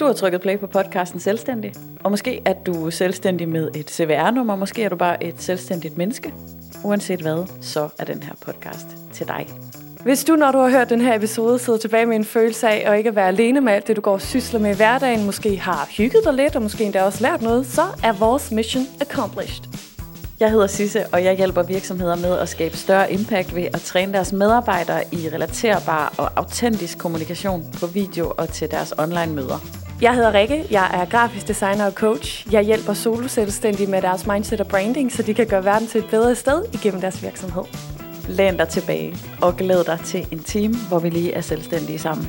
Du har trykket play på podcasten Selvstændig, og måske er du selvstændig med et CVR-nummer, måske er du bare et selvstændigt menneske. Uanset hvad, så er den her podcast til dig. Hvis du, når du har hørt den her episode, sidder tilbage med en følelse af at ikke at være alene med alt det, du går og sysler med i hverdagen, måske har hygget dig lidt, og måske endda også lært noget, så er vores mission accomplished. Jeg hedder Sisse, og jeg hjælper virksomheder med at skabe større impact ved at træne deres medarbejdere i relaterbar og autentisk kommunikation på video og til deres online møder. Jeg hedder Rikke, jeg er grafisk designer og coach. Jeg hjælper solo-selvstændige med deres mindset og branding, så de kan gøre verden til et bedre sted igennem deres virksomhed. Læn dig tilbage og glæd dig til en time, hvor vi lige er selvstændige sammen.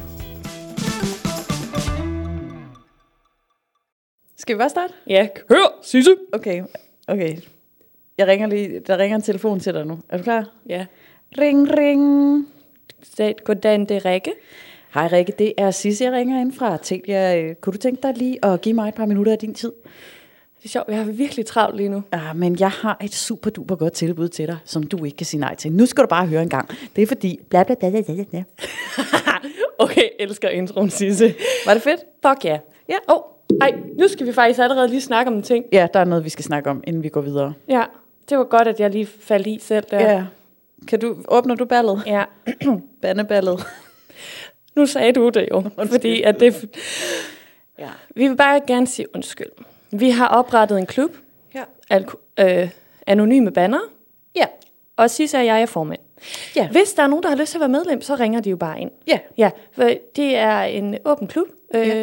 Skal vi bare starte? Ja, kør, Sisse. Okay, okay. Jeg ringer lige, der ringer en telefon til dig nu. Er du klar? Ja. Ring, ring. Goddag, det er Rikke. Hej Rikke, det er Sisse, jeg ringer ind fra Telia. Øh, Kunne du tænke dig lige at give mig et par minutter af din tid? Det er sjovt, jeg har virkelig travlt lige nu. Ah, men jeg har et super duper godt tilbud til dig, som du ikke kan sige nej til. Nu skal du bare høre en gang. Det er fordi... Bla, bla, bla, bla, bla, bla. okay, elsker introen, Sisse. Var det fedt? Fuck ja. Ja. Åh, oh, ej, nu skal vi faktisk allerede lige snakke om en ting. Ja, der er noget, vi skal snakke om, inden vi går videre. Ja, det var godt, at jeg lige faldt i selv der. Ja. Kan du, åbner du ballet? ja. Bandeballet. Nu sagde du det jo, fordi at det... Ja. Vi vil bare gerne sige undskyld. Vi har oprettet en klub, Ja. alko- øh, anonyme banner, Ja. og Sisse og jeg er formand. Ja. Hvis der er nogen, der har lyst til at være medlem, så ringer de jo bare ind. Ja. Ja, for det er en åben klub. Øh, Ja.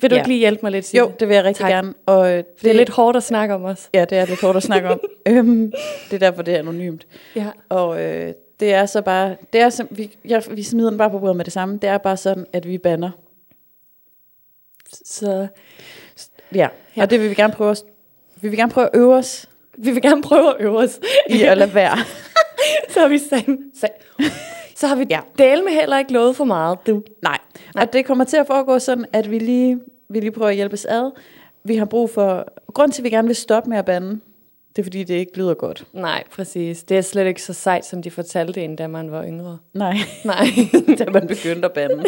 vil du Ja. ikke lige hjælpe mig lidt, Sisse? Jo, det vil jeg rigtig Tak. gerne. Og øh, det, Det er lidt hårdt at snakke om os. Ja, det er lidt hårdt at snakke om. øhm, det er derfor, det er anonymt. Ja. Og øh, det er så bare, det er som, vi, jeg, vi smider den bare på bordet med det samme. Det er bare sådan, at vi banner. Så Ja. Ja. Og det vil vi gerne prøve os, vi vil gerne prøve at øve os vi vil gerne prøve at øve os. i at lade være. så har vi sag, sag. Så har vi ja. del med heller ikke lovet for meget, du. Nej. Og det kommer til at foregå sådan, at vi lige, vi lige prøver at hjælpes ad. Vi har brug for, grund til, at vi gerne vil stoppe med at bande, det er fordi, det ikke lyder godt. Nej, præcis. Det er slet ikke så sejt, som de fortalte en, da man var yngre. Nej, Nej. da man begyndte at bande.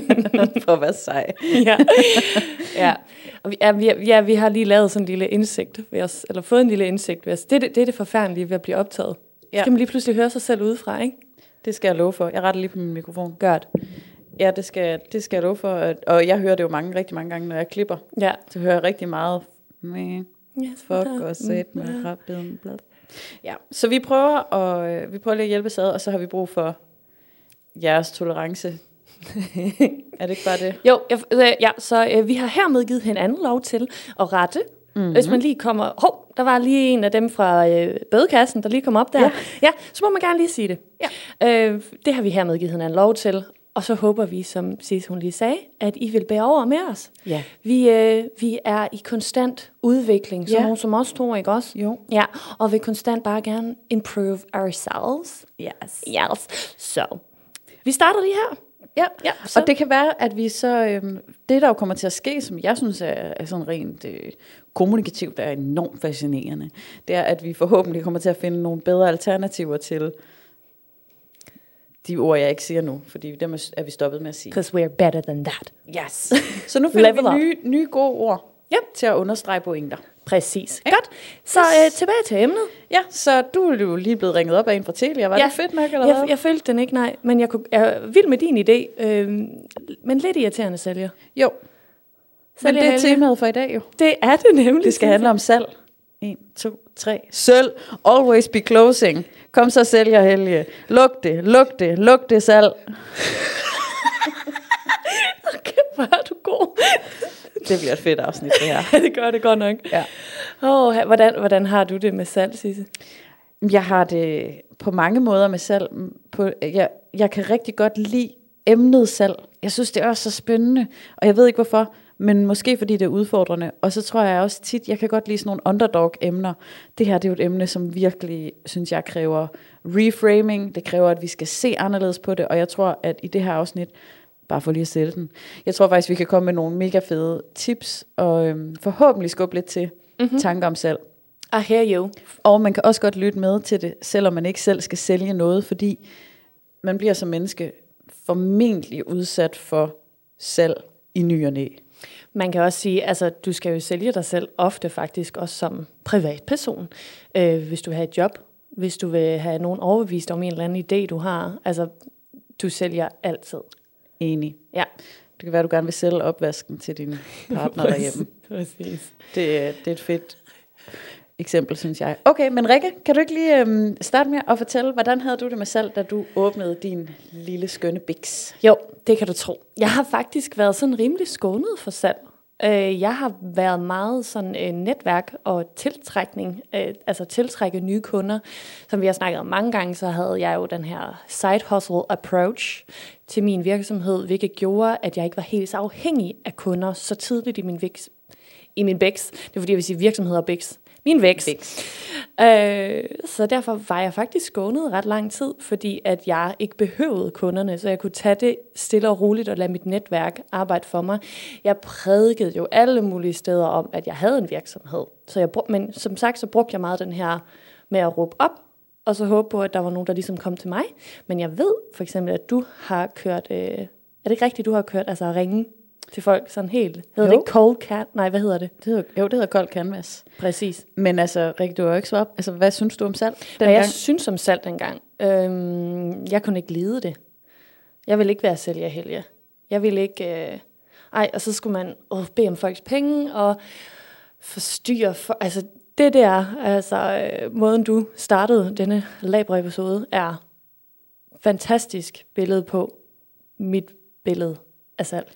for at være sej. ja. ja. Og vi, ja, vi, ja, vi har lige lavet sådan en lille indsigt ved os, eller fået en lille indsigt ved os. Det, er det, det er det forfærdelige ved at blive optaget. Ja. Skal man lige pludselig høre sig selv udefra, ikke? Det skal jeg love for. Jeg retter lige på min mikrofon. Gør det. Ja, det skal, det skal jeg love for. Og- jeg hører det jo mange, rigtig mange gange, når jeg klipper. Ja. Så hører jeg rigtig meget, med Yes, fuck og sæt med krabben, blad. Ja, så vi prøver, at, øh, vi prøver lige at hjælpe ad, og så har vi brug for jeres tolerance. er det ikke bare det? Jo, jeg, øh, ja, så øh, vi har hermed givet hinanden lov til at rette. Mm-hmm. Hvis man lige kommer... Hov, der var lige en af dem fra øh, bødekassen, der lige kom op der. Ja. ja, så må man gerne lige sige det. Ja. Øh, det har vi hermed givet hinanden lov til. Og så håber vi, som Cis hun lige sagde, at I vil bære over med os. Ja. Vi, øh, vi er i konstant udvikling, sådan Ja. nogen som os to, ikke også? Jo. Ja, og vil konstant bare gerne improve ourselves. Yes. Yes. Så, vi starter lige her. Ja, Ja, så- og det kan være, at vi så, øhm, det der jo kommer til at ske, som jeg synes er, er sådan rent øh, kommunikativt, er enormt fascinerende, det er, at vi forhåbentlig kommer til at finde nogle bedre alternativer til de ord, jeg ikke siger nu, fordi dem er vi stoppet med at sige. Because we're better than that. Yes. Så nu finder vi nye, nye gode ord Ja. til at understrege pointer. Præcis. Ja. Godt. Så øh, tilbage til emnet. Ja, så du er jo lige blevet ringet op af en fra Telia. Var Ja. det fedt nok, eller Jeg, hvad? jeg følte den ikke, nej. Men jeg, kunne, jeg er vild med din idé. Øh, men lidt irriterende sælger. Jo, men Sælger det er temaet for i dag jo. Det er det nemlig. Det skal handle om salg. 1, 2, 3. Sølv. Always be closing. Kom så sælger Helge. Luk det, luk det, luk det salg. Okay, hvor er du god. Det bliver et fedt afsnit, det her. det gør det godt nok. Ja. Oh, hvordan, hvordan har du det med salg, Sisse? Jeg har det på mange måder med salg. På, jeg, jeg kan rigtig godt lide emnet salg. Jeg synes, det er også så spændende, og jeg ved ikke hvorfor, men måske fordi det er udfordrende. Og så tror jeg også tit, jeg kan godt lide sådan nogle underdog-emner. Det her det er jo et emne, som virkelig, synes jeg, kræver reframing. Det kræver, at vi skal se anderledes på det, og jeg tror, at i det her afsnit, bare for lige at sætte den, jeg tror faktisk, vi kan komme med nogle mega fede tips, og øhm, forhåbentlig skubbe lidt til mm-hmm. tanker om salg. I hear you. Og man kan også godt lytte med til det, selvom man ikke selv skal sælge noget, fordi man bliver som menneske formentlig udsat for salg i ny og næ. Man kan også sige, altså du skal jo sælge dig selv ofte faktisk også som privatperson. Øh, hvis du have et job, hvis du vil have nogen overbevist om en eller anden idé, du har. Altså, du sælger altid. Enig. Ja. Det kan være, du gerne vil sælge opvasken til din partner derhjemme. Præcis. Det, er- det er et fedt eksempel, synes jeg. Okay, men Rikke, kan du ikke lige øhm, starte med at fortælle, hvordan havde du det med salg, da du åbnede din lille skønne biks? Jo, det kan du tro. Jeg har faktisk været sådan rimelig skånet for salg. Øh, Jeg har været meget sådan øh, netværk og tiltrækning, øh, altså tiltrække nye kunder. Som vi har snakket om mange gange, så havde jeg jo den her side hustle approach til min virksomhed, hvilket gjorde, at jeg ikke var helt så afhængig af kunder så tidligt i min vækst. I min bæks. Det er fordi, jeg vil sige virksomheder og bæks. Min vækst. Biks. Øh, så derfor var jeg faktisk skånet ret lang tid, fordi at jeg ikke behøvede kunderne, så jeg kunne tage det stille og roligt og lade mit netværk arbejde for mig. Jeg prædikede jo alle mulige steder om, at jeg havde en virksomhed. Så jeg brug, men som sagt, så brugte jeg meget den her med at råbe op, og så håbe på, at der var nogen, der ligesom kom til mig. Men jeg ved for eksempel, at du har kørt... Øh, er det ikke rigtigt, du har kørt altså at ringe til folk sådan helt? Hedder Jo. det cold cat? Nej, hvad hedder det? Det hedder, jo, det hedder kold canvas. Præcis. Men altså, Rikke, du har jo ikke svaret. Altså, hvad synes du om salg? Hvad jeg dengang? synes om salg dengang? Øhm, jeg kunne ikke lide det. Jeg ville ikke være sælger Helge. Jeg ville ikke... Øh, ej, og så skulle man åh, bede om folks penge og forstyrre... For, altså, det der, altså øh, måden du startede denne labre episode, er fantastisk billede på mit billede af salg.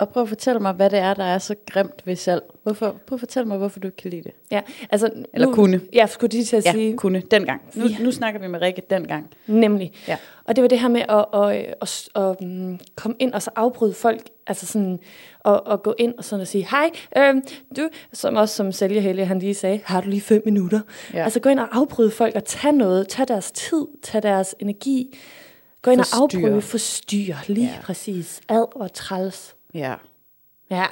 Og prøv at fortælle mig, hvad det er, der er så grimt ved salg. Hvorfor, prøv at fortælle mig, hvorfor du ikke kan lide det. Ja, altså, Eller nu, kunne. Jeg skulle lige til at Ja, sige, kunne. Dengang. Nu, Vi- nu snakker vi med Rikke dengang. Nemlig. Ja. Og det var det her med at, at, at, at, komme ind og så afbryde folk, altså sådan, at, at gå ind og sådan at sige, hej, øhm, du, som også som sælger Helge, han lige sagde, har du lige fem minutter? Ja. Ja. Altså gå ind og afbryde folk og tage noget, tage deres tid, tage deres energi, gå ind Forstyrre. og afbryde, forstyrre, lige Ja. ja. præcis, ad og træls. Ja. Ja,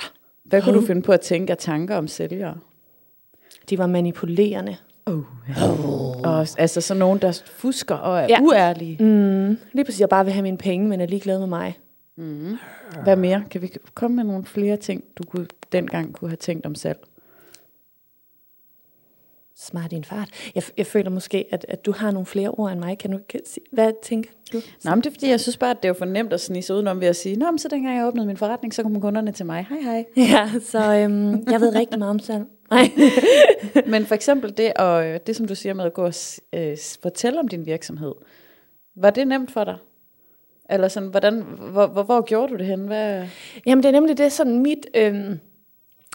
Hvad kunne du finde på at tænke af tanker om sælgere? de var manipulerende. Oh. Og altså så nogen, der fusker og er ja. Uærlige. Mm, lige præcis, jeg bare vil have mine penge, men er ligeglad med mig. Hvad mere? Kan vi komme med nogle flere ting, du kunne, dengang kunne have tænkt om salg? Smart i en fart. Jeg, jeg føler måske, at, at du har nogle flere ord end mig. Kan du kan, hvad tænker du? Nå, men det er fordi, jeg synes bare, at det er for nemt at snige sig udenom ved at sige, Nå, men så dengang jeg åbnede min forretning, så kom kunderne til mig. Hej, hej. Ja, så øhm, jeg ved rigtig meget om salg. Nej. Men for eksempel det, og øh, det som du siger med at gå og øh, fortælle om din virksomhed, var det nemt for dig? Eller sådan, hvordan, hvor, hvor, hvor gjorde du det hen? Hvad? Jamen, det er nemlig det sådan mit... Øhm,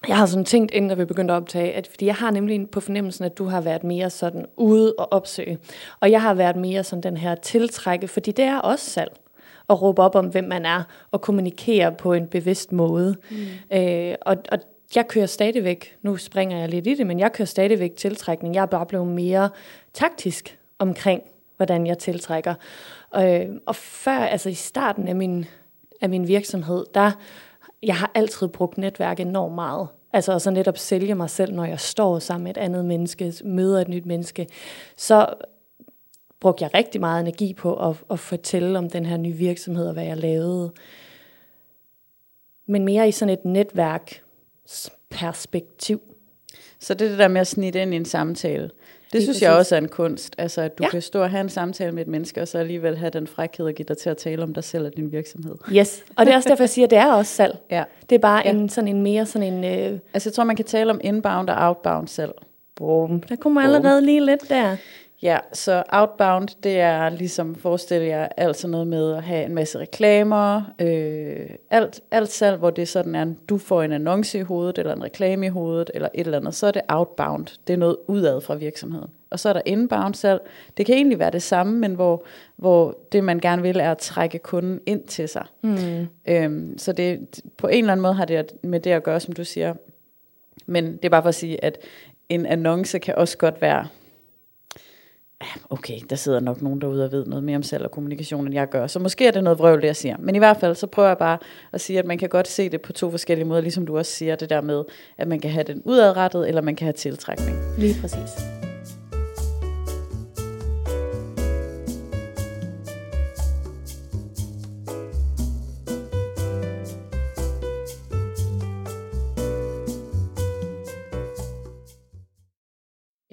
jeg har sådan tænkt, inden vi begyndte at optage, at fordi jeg har nemlig på fornemmelsen, at du har været mere sådan ude og opsøge. Og jeg har været mere sådan den her tiltrække, fordi det er også salg. At råbe op om, hvem man er, og kommunikere på en bevidst måde. Mm. Øh, og, og jeg kører stadigvæk, nu springer jeg lidt i det, men jeg kører stadigvæk tiltrækning. Jeg er bare blevet mere taktisk omkring, hvordan jeg tiltrækker. Øh, og før, altså i starten af min, af min virksomhed, der jeg har altid brugt netværk enormt meget. Altså så netop sælge mig selv, når jeg står sammen med et andet menneske, møder et nyt menneske. Så brugte jeg rigtig meget energi på at, at fortælle om den her nye virksomhed og hvad jeg lavede. Men mere i sådan et netværksperspektiv. Så det er det der med at snitte ind i en samtale. Det synes jeg præcis. også er en kunst. Altså, at du ja. Kan stå og have en samtale med et menneske, og så alligevel have den frækhed at give dig til at tale om dig selv og din virksomhed. Yes. Og det er også derfor, jeg siger, at det er også salg. Ja. Det er bare Ja. en, sådan en mere sådan en... Øh, Altså, jeg tror, man kan tale om inbound og outbound selv. boom. Der kunne man allerede lige lidt der. Ja, så outbound, det er ligesom, forestil jer, alt sådan noget med at have en masse reklamer, øh, alt, alt salg, hvor det sådan er, du får en annonce i hovedet, eller en reklame i hovedet, eller et eller andet, så er det outbound. Det er noget udad fra virksomheden. Og så er der inbound salg. Det kan egentlig være det samme, men hvor, hvor det, man gerne vil, er at trække kunden ind til sig. Mm. Øhm, så det, på en eller anden måde har det med det at gøre, som du siger. Men det er bare for at sige, at en annonce kan også godt være, okay, der sidder nok nogen derude og ved noget mere om salg og kommunikation, end jeg gør. Så måske er det noget vrøvl, det jeg siger. Men i hvert fald, så prøver jeg bare at sige, at man kan godt se det på to forskellige måder, ligesom du også siger det der med, at man kan have den udadrettet, eller man kan have tiltrækning. Lige præcis.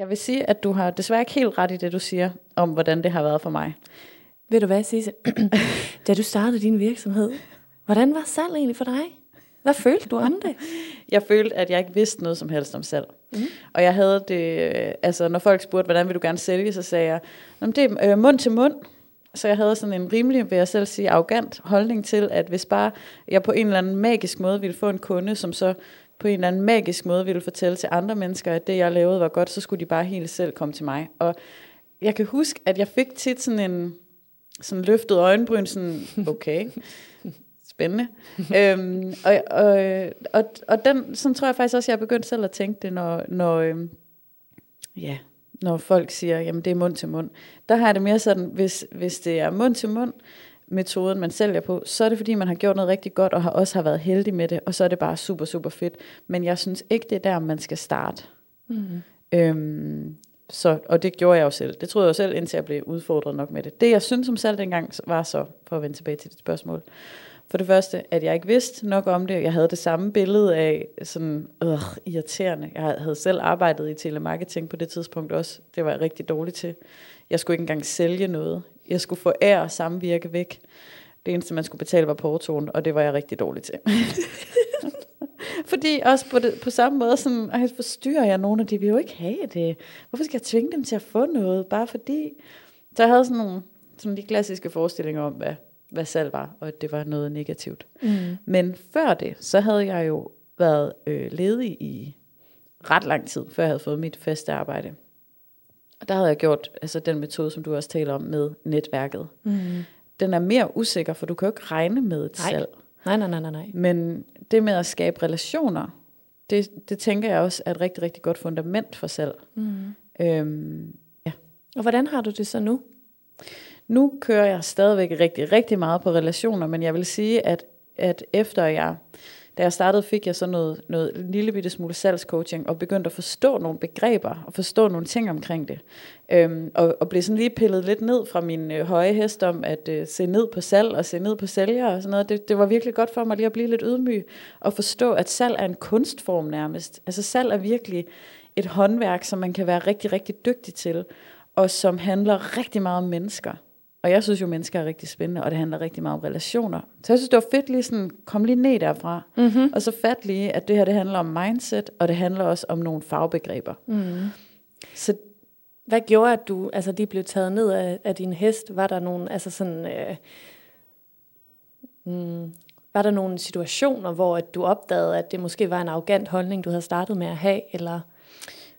Jeg vil sige, at du har desværre ikke helt ret i det, du siger om, hvordan det har været for mig. Ved du hvad, Sisse? da du startede din virksomhed, hvordan var salg egentlig for dig? Hvad følte du om det? Jeg følte, at jeg ikke vidste noget som helst om salg. Mm. Og jeg havde det, altså når folk spurgte, hvordan vil du gerne sælge, så sagde jeg, det er øh, mund til mund. Så jeg havde sådan en rimelig, vil jeg selv sige, arrogant holdning til, at hvis bare jeg på en eller anden magisk måde ville få en kunde, som så på en eller anden magisk måde ville fortælle til andre mennesker, at det jeg lavede var godt, så skulle de bare helt selv komme til mig. Og jeg kan huske, at jeg fik tit sådan en sådan løftet øjenbryn, sådan, okay, spændende. øhm, og, og, og, og den, sådan tror jeg faktisk også, jeg er begyndt selv at tænke det, når, når, øhm, ja, når folk siger, jamen det er mund til mund. Der har jeg det mere sådan, hvis, hvis det er mund til mund, metoden, man sælger på, så er det fordi, man har gjort noget rigtig godt, og har også har været heldig med det, og så er det bare super, super fedt. Men jeg synes ikke, det er der, man skal starte. Mm. Øhm, så, og det gjorde jeg jo selv. Det troede jeg jo selv, indtil jeg blev udfordret nok med det. Det, jeg synes om salg dengang, var så, for at vende tilbage til dit spørgsmål, for det første, at jeg ikke vidste nok om det. Jeg havde det samme billede af sådan, øh, irriterende. Jeg havde selv arbejdet i telemarketing på det tidspunkt også. Det var jeg rigtig dårlig til. Jeg skulle ikke engang sælge noget. Jeg skulle få ære og samvirke væk. Det eneste, man skulle betale, var portoen, og det var jeg rigtig dårlig til. Fordi også på, det, på samme måde, sådan, ej, forstyrrer jeg nogen, og de vil jo ikke have det. Hvorfor skal jeg tvinge dem til at få noget, bare fordi? Så jeg havde sådan nogle sådan de klassiske forestillinger om, hvad, hvad salg var, og at det var noget negativt. Mm. Men før det, så havde jeg jo været øh, ledig i ret lang tid, før jeg havde fået mit faste arbejde. Og der havde jeg gjort altså den metode, som du også taler om med netværket. Mm. Den er mere usikker, for du kan jo ikke regne med et nej. salg. Nej, nej, nej, nej, nej. Men det med at skabe relationer, det, det tænker jeg også er et rigtig, rigtig godt fundament for salg. Mm. Øhm, ja. Og hvordan har du det så nu? Nu kører jeg stadigvæk rigtig, rigtig meget på relationer, men jeg vil sige, at, at efter jeg, da jeg startede, fik jeg så noget, noget lille bitte smule salgscoaching, og begyndte at forstå nogle begreber, og forstå nogle ting omkring det. Øhm, og, og blev sådan lige pillet lidt ned fra min øh, høje hest om at øh, se ned på salg, og se ned på sælgere og sådan noget. Det, det var virkelig godt for mig lige at blive lidt ydmyg, og forstå, at salg er en kunstform nærmest. Altså salg er virkelig et håndværk, som man kan være rigtig, rigtig dygtig til, og som handler rigtig meget om mennesker. Og jeg synes jo, mennesker er rigtig spændende, og det handler rigtig meget om relationer. Så jeg synes, det var fedt lige sådan, kom lige ned derfra. Mm-hmm. Og så fat lige, at det her, det handler om mindset, og det handler også om nogle fagbegreber. Mm. Så hvad gjorde, at du altså, de blev taget ned af, af din hest? Var der nogle, altså sådan, øh, mm, var der nogle situationer, hvor at du opdagede, at det måske var en arrogant holdning, du havde startet med at have, eller...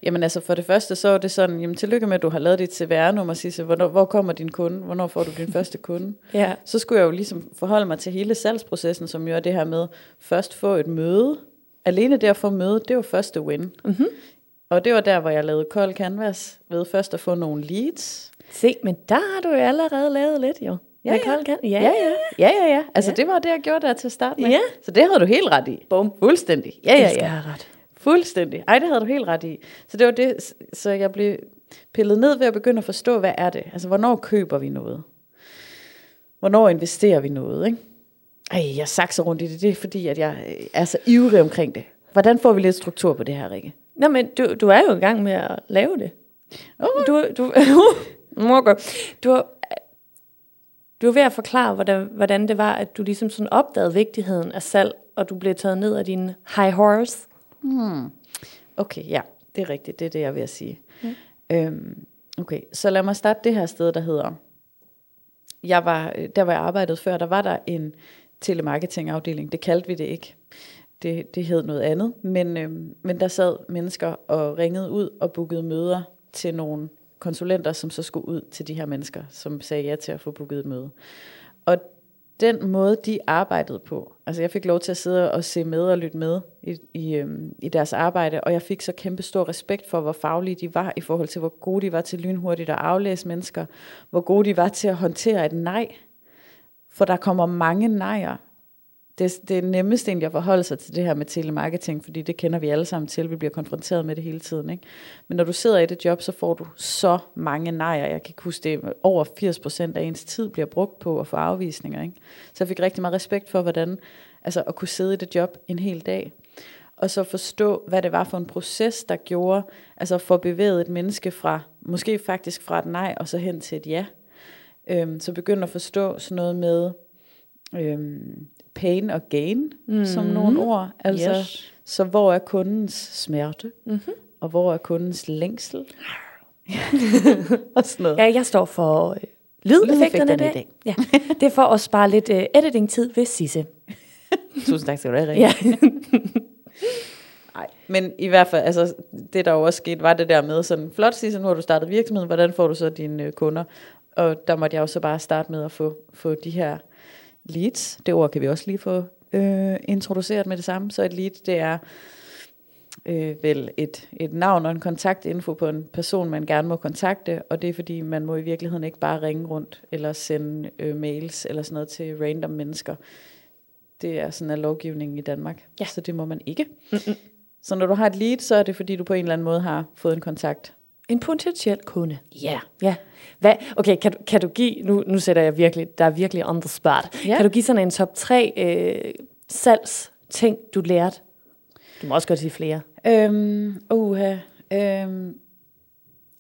Jamen altså for det første, så er det sådan, jamen tillykke med, at du har lavet dit CVR-nummer, Sisse. Hvornår, hvor kommer din kunde? Hvornår får du din første kunde? ja. Så skulle jeg jo ligesom forholde mig til hele salgsprocessen, som jo er det her med først få et møde. Alene det at få møde, det var første win. Mm-hmm. Og det var der, hvor jeg lavede kold canvas, ved først at få nogle leads. Se, men der har du jo allerede lavet lidt, jo. Ja, ja. Kold can- ja, ja. ja, ja, ja. Altså, ja. det var det, jeg gjorde der til at starte med. Ja. Så det havde du helt ret i. Bum. Fuldstændig. Ja, ja, ja. Jeg ret. Fuldstændig. Ej, det havde du helt ret i. Så det var det, så jeg blev pillet ned ved at begynde at forstå, hvad er det? Altså, hvornår køber vi noget? Hvornår investerer vi noget, ikke? Ej, jeg sakser rundt i det, det er fordi, at jeg er så ivrig omkring det. Hvordan får vi lidt struktur på det her, Rikke? Nå, men du, du er jo i gang med at lave det. Okay. Du, du, okay. du, er, du er ved at forklare, hvordan, hvordan det var, at du ligesom sådan opdagede vigtigheden af salg, og du blev taget ned af din high horse. Hmm. Okay, ja, det er rigtigt. Det er det, jeg vil sige. Mm. Øhm, okay, så lad mig starte det her sted, der hedder... Jeg var, der hvor jeg arbejdede før, der var der en telemarketingafdeling. Det kaldte vi det ikke. Det, det hed noget andet. Men, øhm, men der sad mennesker og ringede ud og bookede møder til nogle konsulenter, som så skulle ud til de her mennesker, som sagde ja til at få booket et møde. Og den måde, de arbejdede på, altså jeg fik lov til at sidde og se med og lytte med i, i, øhm, i deres arbejde, og jeg fik så kæmpe stor respekt for, hvor faglige de var, i forhold til, hvor gode de var til lynhurtigt at aflæse mennesker, hvor gode de var til at håndtere et nej, for der kommer mange nejer. Det, det er nemmest egentlig at forholde sig til det her med telemarketing, fordi det kender vi alle sammen til, vi bliver konfronteret med det hele tiden. Ikke? Men når du sidder i det job, så får du så mange nejer. Jeg kan ikke huske det, over 80% af ens tid bliver brugt på at få afvisninger. Ikke? Så jeg fik rigtig meget respekt for, hvordan, altså at kunne sidde i det job en hel dag. og så forstå, hvad det var for en proces, der gjorde, altså for bevæget et menneske fra, måske faktisk fra et nej, og så hen til et ja. Øhm, så begynd at forstå sådan noget med øhm, pain og gain, mm. som nogle ord. Altså, Yes. Så hvor er kundens smerte, Mm-hmm. og hvor er kundens længsel? og sådan noget. Ja, jeg står for øh, lydeffekterne i Lydeffekterne i dag. Ja, det er for at spare lidt øh, editing-tid ved Sisse. Tusind tak skal du have. Ja. Nej, men i hvert fald, altså, det der jo også skete, var det der med sådan, flot season, hvor du startede virksomheden, hvordan får du så dine øh, kunder? Og der måtte jeg jo så bare starte med at få, få de her leads. Det ord kan vi også lige få øh, introduceret med det samme. Så et lead, det er øh, vel et, et navn og en kontaktinfo på en person, man gerne må kontakte, og det er fordi, man må i virkeligheden ikke bare ringe rundt, eller sende øh, mails, eller sådan noget til random mennesker. Det er sådan en lovgivningen i Danmark, Ja. så det må man ikke. Mm-mm. Så når du har et lead, så er det fordi, du på en eller anden måde har fået en kontakt. En potentiel kunde. Ja. Ja. Hvad, okay, kan, kan du give, nu, nu sætter jeg virkelig, der er virkelig on the spot. Ja. Kan du give sådan en top 3 øh, salgsting, du lærte? Du må også godt sige flere. Øhm, uha, øhm,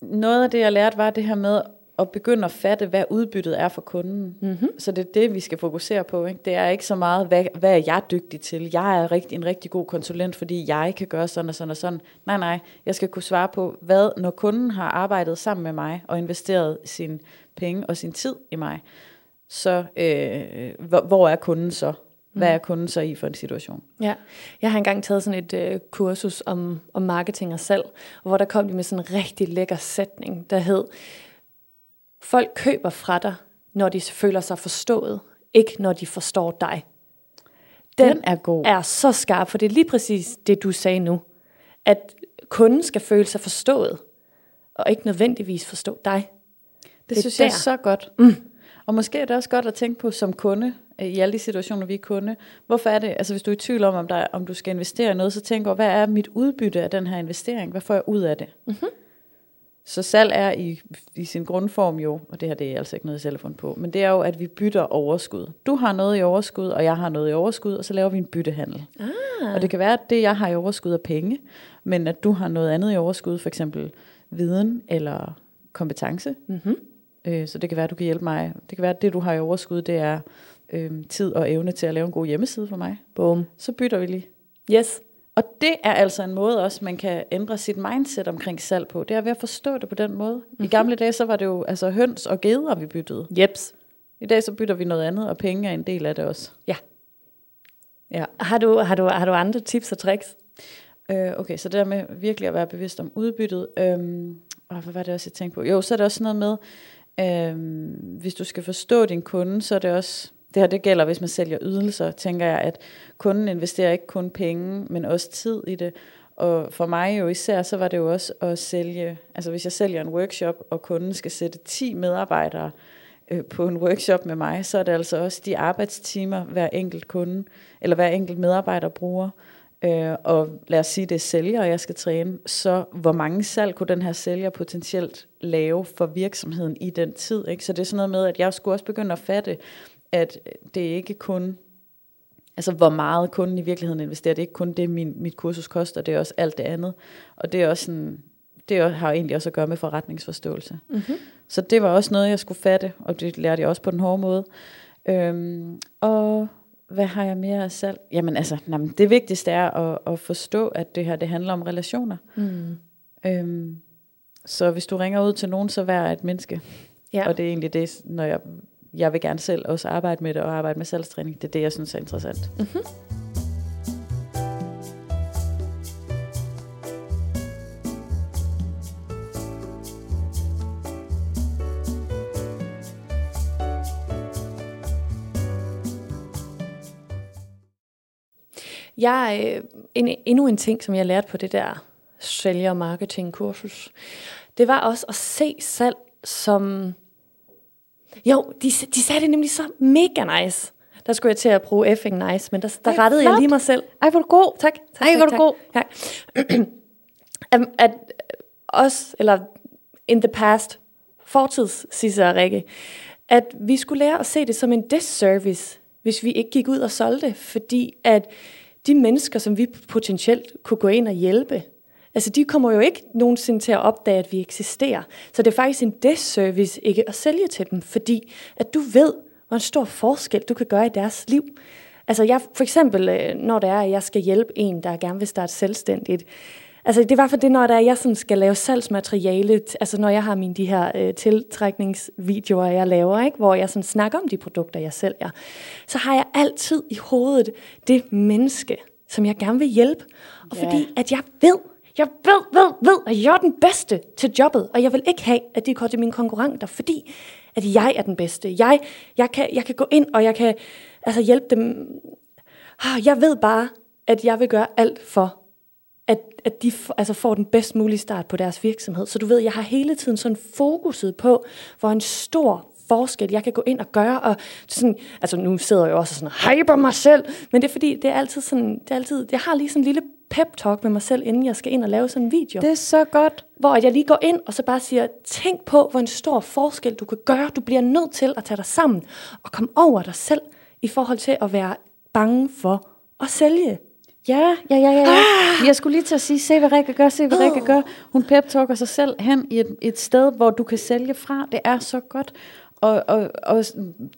noget af det, jeg lærte, var det her med at begynde at fatte, hvad udbyttet er for kunden. Mm-hmm. Så det er det, vi skal fokusere på. Ikke? Det er ikke så meget, hvad, hvad er jeg dygtig til? Jeg er rigtig, en rigtig god konsulent, fordi jeg kan gøre sådan og sådan og sådan. Nej, nej. Jeg skal kunne svare på, hvad når kunden har arbejdet sammen med mig og investeret sin penge og sin tid i mig, så øh, hvor, hvor er kunden så? Hvad er kunden så i for en situation? Ja, jeg har engang taget sådan et øh, kursus om, om marketing og salg, hvor der kom de med sådan en rigtig lækker sætning, der hed, folk køber fra dig, når de føler sig forstået, ikke når de forstår dig. Den er god. er så skarp, for det er lige præcis det, du sagde nu. At kunden skal føle sig forstået, og ikke nødvendigvis forstå dig. Det, Det synes jeg er der. så godt. Mm. Og måske er det også godt at tænke på som kunde, øh, i alle de situationer, vi er kunde. Hvorfor er det, altså hvis du er i tvivl om, om, der, om du skal investere i noget, så tænk over, hvad er mit udbytte af den her investering? Hvad får jeg ud af det? Mm-hmm. Så salg er i, i sin grundform jo, og det her det er altså ikke noget, jeg selv har fundet på, men det er jo, at vi bytter overskud. Du har noget i overskud, og jeg har noget i overskud, og så laver vi en byttehandel. Ah. Og det kan være, at det, jeg har i overskud, er penge, men at du har noget andet i overskud, for eksempel viden eller kompetence. Mm-hmm. Øh, så det kan være, at du kan hjælpe mig. Det kan være, at det, du har i overskud, det er øh, tid og evne til at lave en god hjemmeside for mig. Boom. Så bytter vi lige. Yes. Og det er altså en måde også, man kan ændre sit mindset omkring salg på. Det er ved at forstå det på den måde. Mm-hmm. I gamle dage, så var det jo altså høns og geder, vi byttede. Jeps. I dag, så bytter vi noget andet, og penge er en del af det også. Ja. Ja. Har du, har, du, har du andre tips og tricks? Øh, okay, så det der med virkelig at være bevidst om udbyttet. Øhm, og hvad var det også, jeg tænkte på? Jo, så er det også noget med, øhm, hvis du skal forstå din kunde, så er det også, det her det gælder, hvis man sælger ydelser, tænker jeg, at kunden investerer ikke kun penge, men også tid i det. Og for mig jo især, så var det jo også at sælge, altså hvis jeg sælger en workshop, og kunden skal sætte 10 medarbejdere øh, på en workshop med mig, så er det altså også de arbejdstimer, hver enkelt kunde, eller hver enkelt medarbejder bruger. Øh, og lad os sige, det er sælger, jeg skal træne, så hvor mange salg kunne den her sælger potentielt lave for virksomheden i den tid? Ikke? Så det er sådan noget med, at jeg skulle også begynde at fatte, at det ikke kun, altså hvor meget kunden i virkeligheden investerer, det er ikke kun det, min, mit kursus koster, det er også alt det andet. Og det er også sådan, det har egentlig også at gøre med forretningsforståelse. Mm-hmm. Så det var også noget, jeg skulle fatte, og det lærte jeg også på den hårde måde. Øhm, og hvad har jeg mere af salg? Jamen altså, nej, men det vigtigste er at, at forstå, at det her det handler om relationer. Mm. Øhm, så hvis du ringer ud til nogen, så vær et menneske. Ja. Og det er egentlig det, når jeg, jeg vil gerne selv også arbejde med det, og arbejde med salgstræning. Det er det, jeg synes er interessant. Mm-hmm. Jeg, øh, en, endnu en ting, som jeg lærte på det der sælger marketing kursus, det var også at se salg som... Jo, de, de sagde det nemlig så mega nice. Der skulle jeg til at bruge effing nice, men der, der Ej, rettede jeg flot. lige mig selv. Ej, hvor er god. Tak. tak Ej, hvor tak, er du tak. Tak. at, at os, eller in the past, fortids, Sisse og Rikke, at vi skulle lære at se det som en disservice, hvis vi ikke gik ud og solgte, fordi at de mennesker, som vi potentielt kunne gå ind og hjælpe, altså de kommer jo ikke nogensinde til at opdage, at vi eksisterer. Så det er faktisk en disservice ikke at sælge til dem, fordi at du ved, hvor en stor forskel du kan gøre i deres liv. Altså jeg, for eksempel, øh, når det er, at jeg skal hjælpe en, der gerne vil starte selvstændigt, Altså, det er hvert fald det, når der er, jeg sådan skal lave salgsmateriale, altså når jeg har mine de her øh, tiltrækningsvideoer, jeg laver, ikke, hvor jeg sådan snakker om de produkter, jeg sælger, så har jeg altid i hovedet det menneske, som jeg gerne vil hjælpe. Og yeah. fordi at jeg ved, jeg ved, ved, ved, at jeg er den bedste til jobbet, og jeg vil ikke have, at de går til mine konkurrenter, fordi at jeg er den bedste. Jeg, jeg, kan, jeg kan gå ind, og jeg kan altså, hjælpe dem. Ah, jeg ved bare, at jeg vil gøre alt for, at, at de altså får den bedst mulige start på deres virksomhed. Så du ved, jeg har hele tiden sådan fokuset på, hvor en stor forskel jeg kan gå ind og gøre. Og sådan, altså nu sidder jeg jo også og sådan hyper mig selv, men det er fordi, det er altid sådan, det er altid, jeg har lige sådan en lille pep talk med mig selv, inden jeg skal ind og lave sådan en video. Det er så godt. Hvor jeg lige går ind og så bare siger, tænk på, hvor en stor forskel du kan gøre. Du bliver nødt til at tage dig sammen og komme over dig selv i forhold til at være bange for at sælge. Ja, ja, ja, ja. Ah! Jeg skulle lige til at sige, se hvad Rikke gør, se hvad Rikke gør. Hun pep-talker sig selv hen i et, et sted, hvor du kan sælge fra. Det er så godt. Og, og, og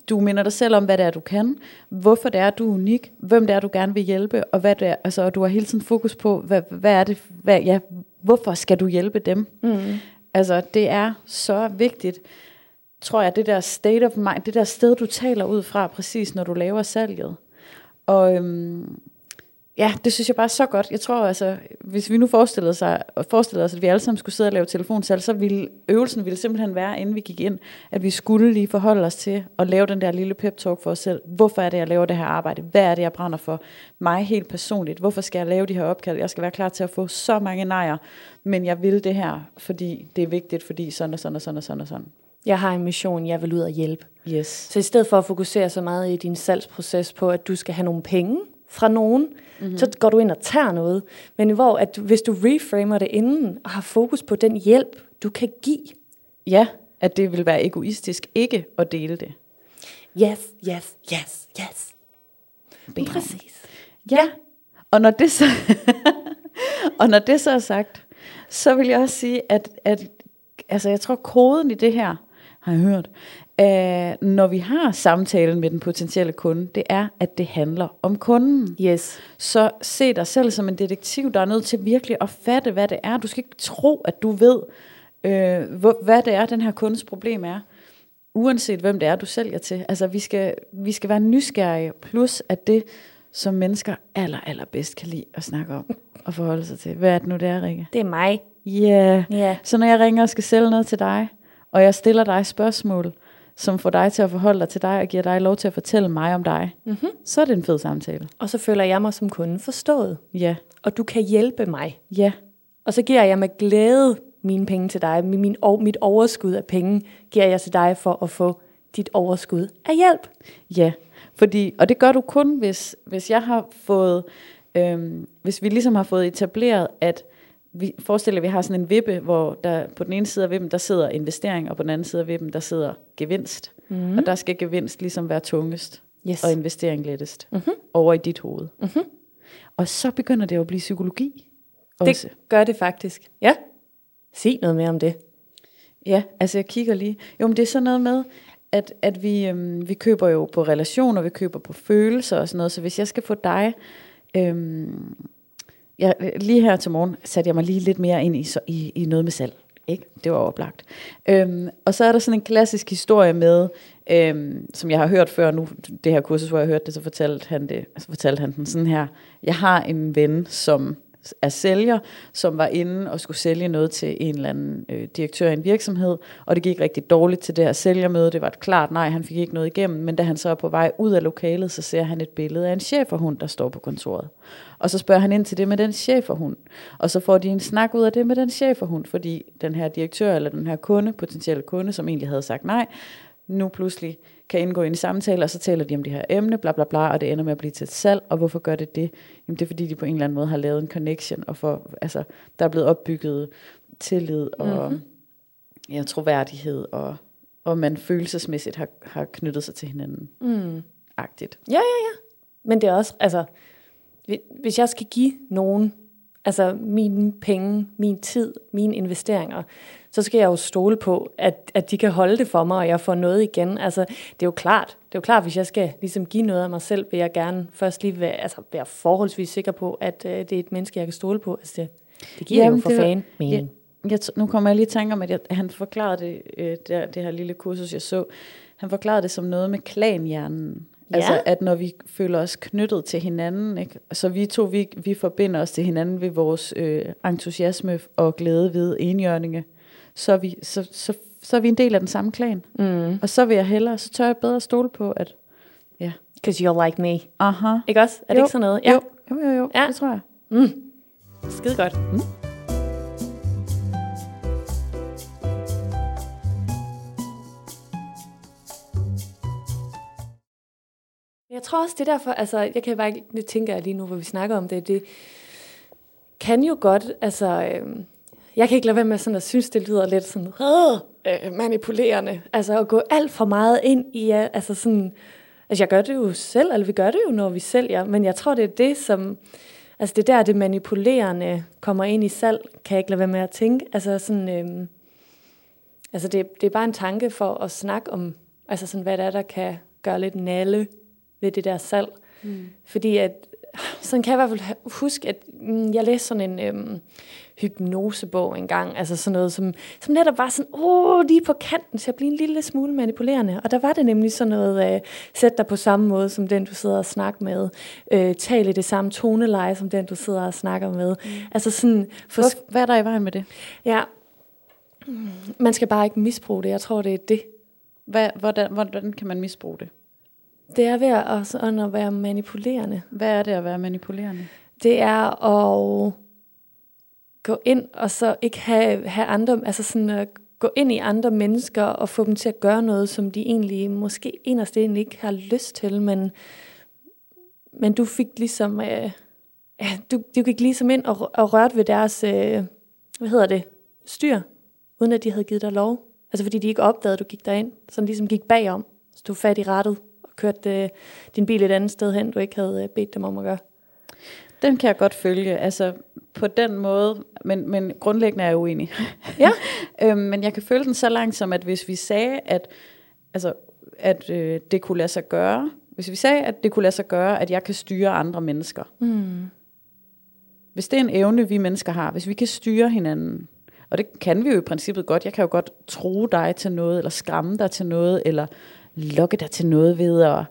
du minder dig selv om, hvad det er, du kan. Hvorfor det er, du er unik. Hvem det er, du gerne vil hjælpe. Og, hvad det er, altså, og du har hele tiden fokus på, hvad, hvad er det, hvad, ja, hvorfor skal du hjælpe dem. Mm. Altså, det er så vigtigt tror jeg, det der state of mind, det der sted, du taler ud fra, præcis når du laver salget. Og øhm, Ja, det synes jeg bare er så godt. Jeg tror altså, hvis vi nu forestillede, sig, forestillede os, at vi alle sammen skulle sidde og lave telefonsalg, så ville øvelsen ville simpelthen være, inden vi gik ind, at vi skulle lige forholde os til at lave den der lille pep talk for os selv. Hvorfor er det, jeg laver det her arbejde? Hvad er det, jeg brænder for? Mig helt personligt. Hvorfor skal jeg lave de her opkald? Jeg skal være klar til at få så mange nejer, men jeg vil det her, fordi det er vigtigt, fordi sådan og sådan og sådan og sådan og sådan. Jeg har en mission, jeg vil ud og hjælpe. Yes. Så i stedet for at fokusere så meget i din salgsproces på, at du skal have nogle penge fra nogen, mm-hmm. så går du ind og tager noget. Men hvor at hvis du reframer det inden, og har fokus på den hjælp, du kan give. Ja, at det vil være egoistisk ikke at dele det. Yes, yes, yes, yes. Bam. Præcis. Ja. ja. Og når det så og når det så er sagt, så vil jeg også sige, at, at altså jeg tror koden i det her, har jeg hørt, øh, når vi har samtalen med den potentielle kunde, det er, at det handler om kunden. Yes. Så se dig selv som en detektiv, der er nødt til virkelig at fatte, hvad det er. Du skal ikke tro, at du ved, øh, hvor, hvad det er, den her kundes problem er. Uanset hvem det er, du sælger til. Altså, vi skal, vi skal være nysgerrige, plus at det, som mennesker aller, aller bedst kan lide at snakke om og forholde sig til. Hvad er det nu, det er, Rikke? Det er mig. Ja. Yeah. yeah. Så når jeg ringer og skal sælge noget til dig, og jeg stiller dig spørgsmål, som får dig til at forholde dig til dig, og giver dig lov til at fortælle mig om dig, mm-hmm. så er det en fed samtale. Og så føler jeg mig som kunde forstået. Ja. Og du kan hjælpe mig. Ja. Og så giver jeg med glæde mine penge til dig. Min, mit overskud af penge giver jeg til dig for at få dit overskud af hjælp. Ja, fordi, og det gør du kun, hvis, hvis jeg har fået, øhm, hvis vi ligesom har fået etableret, at vi forestiller, at vi har sådan en vippe, hvor der på den ene side af vippen, der sidder investering, og på den anden side af vippen, der sidder gevinst. Mm. Og der skal gevinst ligesom være tungest, yes. og investering lettest, mm-hmm. over i dit hoved. Mm-hmm. Og så begynder det at blive psykologi. Også. Det gør det faktisk. Ja. Sig noget mere om det. Ja, altså jeg kigger lige. Jo, men det er sådan noget med, at, at vi, øhm, vi køber jo på relationer, vi køber på følelser og sådan noget. Så hvis jeg skal få dig øhm, jeg, lige her til morgen satte jeg mig lige lidt mere ind i, i, i noget med salg. Ikke? Det var oplagt. Øhm, og så er der sådan en klassisk historie med, øhm, som jeg har hørt før nu, det her kursus, hvor jeg hørte det, så fortalte han, det, så fortalte han den sådan her. Jeg har en ven, som er sælger, som var inde og skulle sælge noget til en eller anden øh, direktør i en virksomhed, og det gik rigtig dårligt til det her sælgermøde. Det var et klart nej, han fik ikke noget igennem, men da han så er på vej ud af lokalet, så ser han et billede af en cheferhund, der står på kontoret. Og så spørger han ind til det med den cheferhund, og så får de en snak ud af det med den cheferhund, fordi den her direktør eller den her kunde, potentielle kunde, som egentlig havde sagt nej, nu pludselig kan indgå ind i samtaler, og så taler de om det her emne, bla bla bla, og det ender med at blive til et salg, og hvorfor gør det det? Jamen det er fordi, de på en eller anden måde har lavet en connection, og for, altså, der er blevet opbygget tillid og mm-hmm. ja, troværdighed, og, og man følelsesmæssigt har, har knyttet sig til hinanden. Mm. Agtigt. Ja, ja, ja. Men det er også, altså, hvis jeg skal give nogen, altså mine penge, min tid, mine investeringer, så skal jeg jo stole på, at, at de kan holde det for mig, og jeg får noget igen. Altså, det er jo klart, det er jo klart, hvis jeg skal ligesom give noget af mig selv, vil jeg gerne først lige være, altså, være forholdsvis sikker på, at uh, det er et menneske, jeg kan stole på. Altså, det, det giver Jamen, jo for det, fan mening. Jeg, jeg, nu kommer jeg lige i tanke om, at jeg, han forklarede det, øh, det, det her lille kursus, jeg så. Han forklarede det som noget med klanhjernen. Ja. Altså, at når vi føler os knyttet til hinanden, ikke? så vi to, vi, vi forbinder os til hinanden ved vores øh, entusiasme og glæde ved enhjørninge så er vi, så, så, så er vi en del af den samme klan. Mm. Og så vil jeg hellere, så tør jeg bedre stole på, at ja. Because you're like me. Aha. Ikke også? Er det jo. ikke sådan noget? Ja. Jo, jo, jo, jo. Ja. det tror jeg. Mm. Skide godt. Mm. Jeg tror også, det er derfor, altså, jeg kan bare, det tænker jeg lige nu, hvor vi snakker om det, det kan jo godt, altså, øhm, jeg kan ikke lade være med sådan at synes, det lyder lidt sådan øh, manipulerende. Altså at gå alt for meget ind i, altså sådan, altså jeg gør det jo selv, eller vi gør det jo, når vi sælger, men jeg tror, det er det, som, altså det der, det manipulerende kommer ind i salg, kan jeg ikke lade være med at tænke. Altså sådan, øh, altså det, det er bare en tanke for at snakke om, altså sådan, hvad det er, der kan gøre lidt nalle ved det der salg. Mm. Fordi at, sådan kan jeg i hvert fald huske, at mm, jeg læste sådan en, øhm, hypnosebog engang, altså sådan noget, som, som netop var sådan, åh, lige på kanten, så jeg blev en lille smule manipulerende. Og der var det nemlig sådan noget, øh, sæt dig på samme måde, som den, du sidder og snakker med. Øh, tal i det samme toneleje, som den, du sidder og snakker med. Mm. Altså sådan... For, Hvor, hvad er der i vejen med det? Ja, man skal bare ikke misbruge det. Jeg tror, det er det. Hvad, hvordan, hvordan kan man misbruge det? Det er ved at, at være manipulerende. Hvad er det at være manipulerende? Det er at gå ind og så ikke have, have andre, altså sådan at gå ind i andre mennesker og få dem til at gøre noget, som de egentlig måske inderst egentlig ikke har lyst til, men, men du fik ligesom, øh, ja, du, du gik ligesom ind og, og rørte ved deres, øh, hvad hedder det, styr, uden at de havde givet dig lov. Altså fordi de ikke opdagede, at du gik derind, så de ligesom gik bagom, så du fat i rettet og kørte øh, din bil et andet sted hen, du ikke havde øh, bedt dem om at gøre. Den kan jeg godt følge. Altså, på den måde, men, men grundlæggende er jeg uenig. Ja. øhm, men jeg kan føle den så langt som, at hvis vi sagde, at, altså, at øh, det kunne lade sig gøre, hvis vi sagde, at det kunne lade sig gøre, at jeg kan styre andre mennesker. Mm. Hvis det er en evne, vi mennesker har, hvis vi kan styre hinanden, og det kan vi jo i princippet godt. Jeg kan jo godt tro dig til noget, eller skræmme dig til noget, eller lokke dig til noget ved at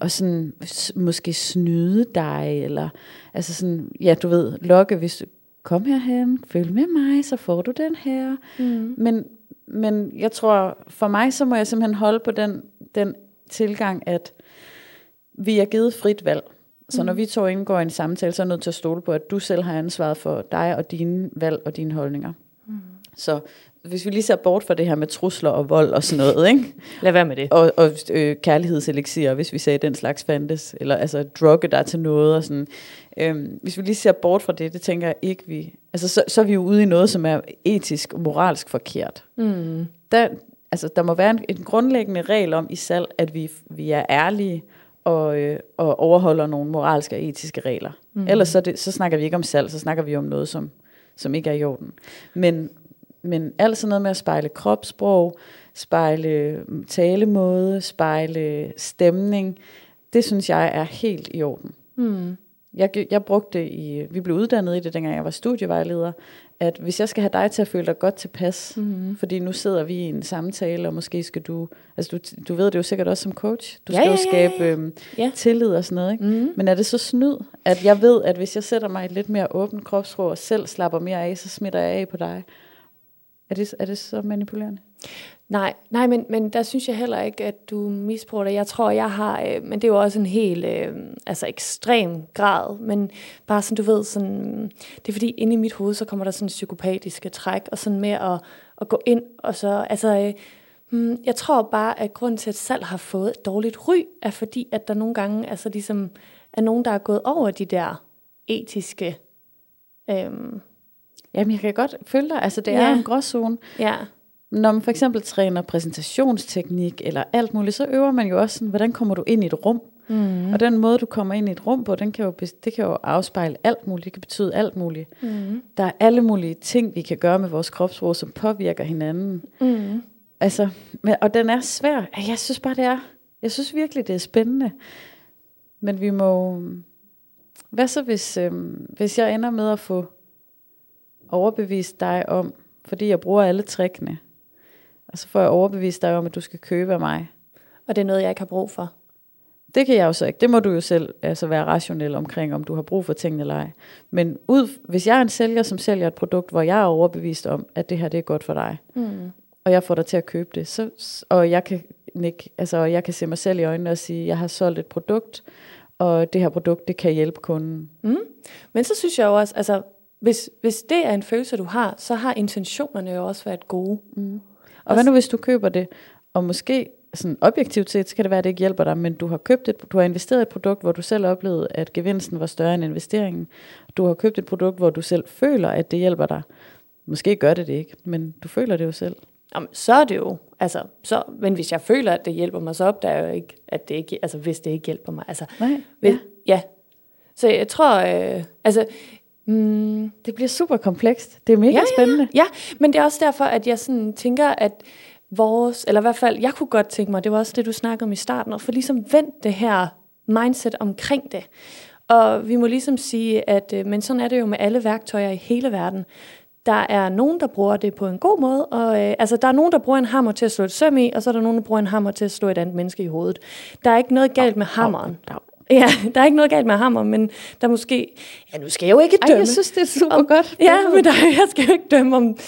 og sådan måske snyde dig, eller altså sådan, ja, du ved, lokke, hvis du, kom herhen, følg med mig, så får du den her. Mm. Men, men jeg tror, for mig, så må jeg simpelthen holde på den, den tilgang, at vi er givet frit valg. Så mm. når vi to indgår i en samtale, så er jeg nødt til at stole på, at du selv har ansvaret for dig og dine valg og dine holdninger. Mm. Så hvis vi lige ser bort fra det her med trusler og vold og sådan noget, ikke? Lad være med det. Og, og øh, kærlighedselixier, hvis vi sagde den slags fandtes, eller altså drugge der til noget og sådan. Øhm, hvis vi lige ser bort fra det, det tænker jeg ikke vi, altså så, så er vi jo ude i noget, som er etisk og moralsk forkert. Mm. Der, altså, der må være en, en grundlæggende regel om i salg, at vi, vi er ærlige, og, øh, og overholder nogle moralske og etiske regler. Mm. Ellers så, det, så snakker vi ikke om salg, så snakker vi om noget, som, som ikke er i orden. Men, men alt sådan noget med at spejle kropssprog, spejle mm, talemåde, spejle stemning, det synes jeg er helt i orden. Mm. Jeg, jeg brugte det i, vi blev uddannet i det, dengang jeg var studievejleder, at hvis jeg skal have dig til at føle dig godt tilpas, mm-hmm. fordi nu sidder vi i en samtale, og måske skal du, altså du, du ved det jo sikkert også som coach, du ja, skal jo skabe ja, ja. Øhm, ja. tillid og sådan noget, ikke? Mm-hmm. men er det så snyd, at jeg ved, at hvis jeg sætter mig i et lidt mere åbent kropsprog, og selv slapper mere af, så smitter jeg af på dig, er det, er det så manipulerende? Nej, nej men, men der synes jeg heller ikke, at du misbruger det. Jeg tror, jeg har, øh, men det er jo også en helt øh, altså ekstrem grad, men bare sådan, du ved, sådan, det er fordi, inde i mit hoved, så kommer der sådan psykopatiske træk, og sådan med at, at gå ind, og så, altså, øh, hmm, jeg tror bare, at grunden til, at salg har fået et dårligt ry, er fordi, at der nogle gange, altså ligesom, er nogen, der er gået over de der etiske, øh, Jamen, jeg kan godt følge dig. Altså, det ja. er en gråzone. Ja. Når man for eksempel træner præsentationsteknik eller alt muligt, så øver man jo også sådan, hvordan kommer du ind i et rum? Mm. Og den måde, du kommer ind i et rum på, den kan jo, det kan jo afspejle alt muligt. Det kan betyde alt muligt. Mm. Der er alle mulige ting, vi kan gøre med vores kropssprog, som påvirker hinanden. Mm. Altså, og den er svær. Jeg synes bare, det er. Jeg synes virkelig, det er spændende. Men vi må... Hvad så, hvis, øhm, hvis jeg ender med at få overbevist dig om, fordi jeg bruger alle trickene, og så får jeg overbevist dig om, at du skal købe af mig. Og det er noget, jeg ikke har brug for. Det kan jeg jo så ikke. Det må du jo selv altså være rationel omkring, om du har brug for tingene eller ej. Men ud, hvis jeg er en sælger, som sælger et produkt, hvor jeg er overbevist om, at det her det er godt for dig, mm. og jeg får dig til at købe det, så, og jeg kan, ikke, altså, jeg kan se mig selv i øjnene og sige, at jeg har solgt et produkt, og det her produkt, det kan hjælpe kunden. Mm. Men så synes jeg jo også, altså, hvis, hvis det er en følelse, du har, så har intentionerne jo også været gode. Mm. Og hvad nu, hvis du køber det, og måske sådan objektivt set, så kan det være, at det ikke hjælper dig, men du har købt et, du har investeret et produkt, hvor du selv oplevede, at gevinsten var større end investeringen. Du har købt et produkt, hvor du selv føler, at det hjælper dig. Måske gør det det ikke, men du føler det jo selv. Jamen, så er det jo, altså, så, men hvis jeg føler, at det hjælper mig, så opdager jeg jo ikke, at det ikke, altså hvis det ikke hjælper mig. Altså, Nej, hvis, ja. ja. Så jeg tror, øh, altså, Mm, det bliver super komplekst. Det er mega ja, spændende. Ja, ja, men det er også derfor, at jeg sådan tænker, at vores, eller i hvert fald, jeg kunne godt tænke mig, det var også det, du snakkede om i starten, at få ligesom vendt det her mindset omkring det. Og vi må ligesom sige, at øh, men sådan er det jo med alle værktøjer i hele verden. Der er nogen, der bruger det på en god måde, og øh, altså, der er nogen, der bruger en hammer til at slå et søm i, og så er der nogen, der bruger en hammer til at slå et andet menneske i hovedet. Der er ikke noget galt med hammeren. Au, au, Ja, der er ikke noget galt med hammer, men der måske... Ja, nu skal jeg jo ikke dømme. Ej, jeg synes, det er super om, godt. Ja, men der, jeg skal jo ikke dømme om,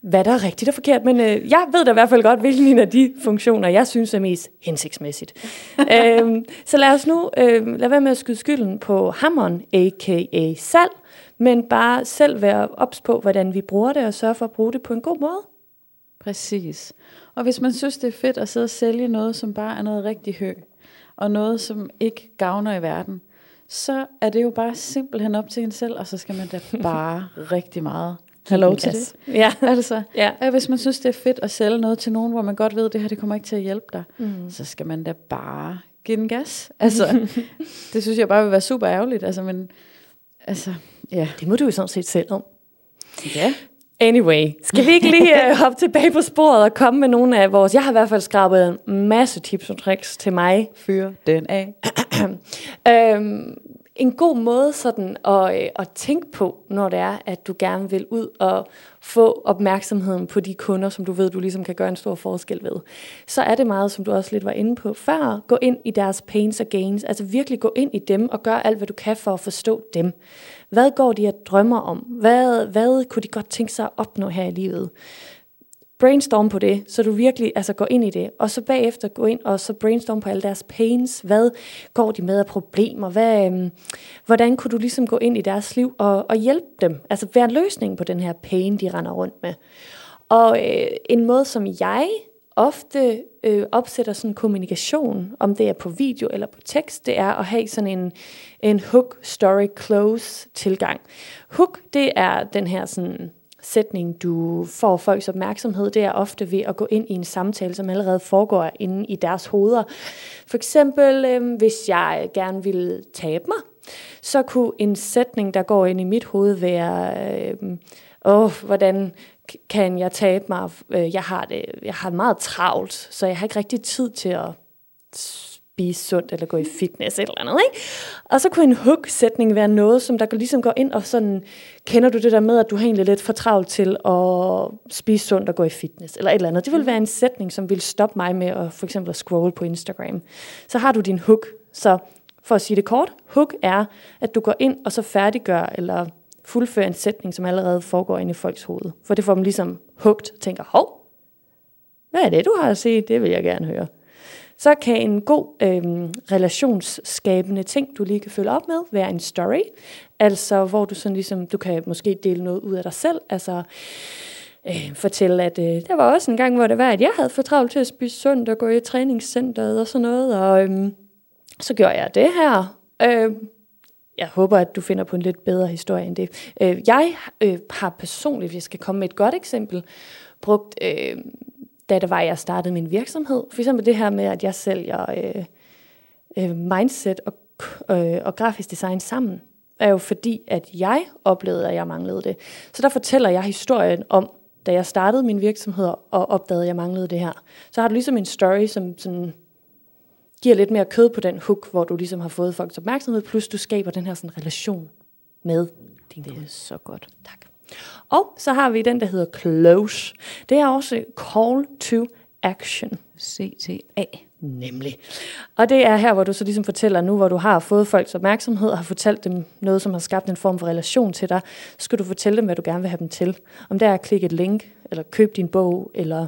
hvad der er rigtigt og forkert, men øh, jeg ved da i hvert fald godt, hvilken af de funktioner, jeg synes er mest hensigtsmæssigt. øhm, så lad os nu øh, lade være med at skyde skylden på hammeren, a.k.a. salg, men bare selv være ops på, hvordan vi bruger det, og sørge for at bruge det på en god måde. Præcis. Og hvis man synes, det er fedt at sidde og sælge noget, som bare er noget rigtig hø, og noget, som ikke gavner i verden, så er det jo bare simpelthen op til en selv, og så skal man da bare rigtig meget have lov til det. Ja. Altså, ja. ja. Hvis man synes, det er fedt at sælge noget til nogen, hvor man godt ved, at det her det kommer ikke til at hjælpe dig, mm. så skal man da bare give den gas. Altså, det synes jeg bare vil være super ærgerligt. Altså, men, altså, ja. Det må du jo sådan set selv om. Ja. Anyway, skal vi ikke lige uh, hoppe tilbage på sporet og komme med nogle af vores... Jeg har i hvert fald skrabet en masse tips og tricks til mig. Fyr den af. øhm, en god måde sådan at, øh, at tænke på, når det er, at du gerne vil ud og få opmærksomheden på de kunder, som du ved, du ligesom kan gøre en stor forskel ved, så er det meget, som du også lidt var inde på før, gå ind i deres pains og gains, altså virkelig gå ind i dem og gør alt, hvad du kan for at forstå dem. Hvad går de og drømmer om? Hvad, hvad kunne de godt tænke sig at opnå her i livet? brainstorm på det, så du virkelig altså, går ind i det, og så bagefter gå ind og så brainstorm på alle deres pains. Hvad går de med af problemer? Hvad, øhm, hvordan kunne du ligesom gå ind i deres liv og, og hjælpe dem? Altså være en løsning på den her pain, de render rundt med. Og øh, en måde, som jeg ofte øh, opsætter sådan kommunikation, om det er på video eller på tekst, det er at have sådan en, en hook, story, close tilgang. Hook, det er den her sådan sætning, du får folks opmærksomhed, det er ofte ved at gå ind i en samtale, som allerede foregår inde i deres hoveder. For eksempel, øh, hvis jeg gerne vil tabe mig, så kunne en sætning, der går ind i mit hoved, være, øh, åh, hvordan kan jeg tabe mig? Øh, jeg har det, jeg har meget travlt, så jeg har ikke rigtig tid til at spise sundt, eller gå i fitness, eller andet, ikke? Og så kunne en hook-sætning være noget, som der ligesom går ind og sådan, kender du det der med, at du har egentlig lidt for travlt til at spise sundt og gå i fitness, eller et eller andet. Det vil være en sætning, som vil stoppe mig med at for eksempel at scrolle på Instagram. Så har du din hook. Så for at sige det kort, hook er, at du går ind og så færdiggør, eller fuldfører en sætning, som allerede foregår inde i folks hoved. For det får dem ligesom hugt og tænker, hov, hvad er det, du har at sige? Det vil jeg gerne høre så kan en god øh, relationsskabende ting, du lige kan følge op med, være en story. Altså, hvor du sådan ligesom, du kan måske dele noget ud af dig selv. Altså, øh, fortælle, at øh, der var også en gang, hvor det var, at jeg havde for travlt til at spise sundt og gå i træningscenteret og sådan noget. Og øh, så gjorde jeg det her. Øh, jeg håber, at du finder på en lidt bedre historie end det. Øh, jeg øh, har personligt, hvis jeg skal komme med et godt eksempel, brugt øh, da det var, jeg startede min virksomhed. For eksempel det her med, at jeg sælger øh, øh, mindset og, øh, og grafisk design sammen, er jo fordi, at jeg oplevede, at jeg manglede det. Så der fortæller jeg historien om, da jeg startede min virksomhed og opdagede, at jeg manglede det her. Så har du ligesom en story, som sådan giver lidt mere kød på den hook, hvor du ligesom har fået folks opmærksomhed, plus du skaber den her sådan relation med din Det er så godt. Tak. Og så har vi den, der hedder close. Det er også call to action. CTA. Nemlig. Og det er her, hvor du så ligesom fortæller nu, hvor du har fået folks opmærksomhed og har fortalt dem noget, som har skabt en form for relation til dig, så skal du fortælle dem, hvad du gerne vil have dem til. Om det er at klikke et link, eller købe din bog, eller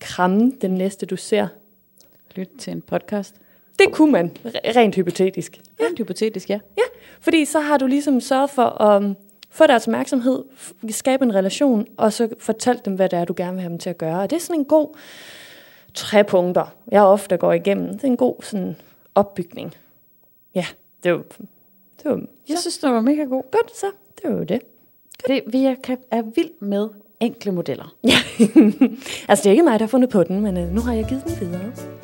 kramme den næste, du ser. Lyt til en podcast. Det kunne man, rent hypotetisk. Ja. Rent hypotetisk, ja. Ja, fordi så har du ligesom sørget for at um, få deres opmærksomhed, skabe en relation, og så fortælle dem, hvad det er, du gerne vil have dem til at gøre. Og det er sådan en god tre punkter, jeg ofte går igennem. Det er en god sådan, opbygning. Ja, det var, det var Jeg synes, det var mega god. godt så. Det var jo det. Det, vi er, er vild med enkle modeller. Ja. altså, det er ikke mig, der har fundet på den, men øh, nu har jeg givet den videre.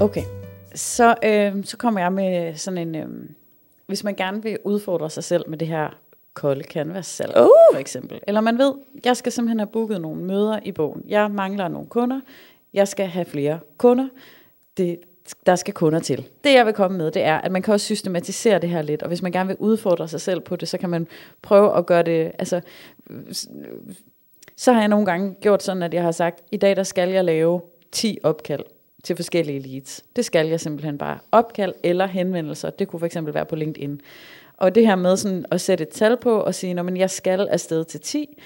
Okay, så, øh, så kommer jeg med sådan en... Øh, hvis man gerne vil udfordre sig selv med det her kolde canvas Uh! for eksempel. Eller man ved, jeg skal simpelthen have booket nogle møder i bogen. Jeg mangler nogle kunder. Jeg skal have flere kunder. Det, der skal kunder til. Det jeg vil komme med, det er, at man kan også systematisere det her lidt. Og hvis man gerne vil udfordre sig selv på det, så kan man prøve at gøre det... Altså, så har jeg nogle gange gjort sådan, at jeg har sagt, i dag der skal jeg lave 10 opkald til forskellige leads. Det skal jeg simpelthen bare. Opkald eller henvendelser, det kunne for eksempel være på LinkedIn. Og det her med sådan at sætte et tal på og sige, at jeg skal afsted til 10,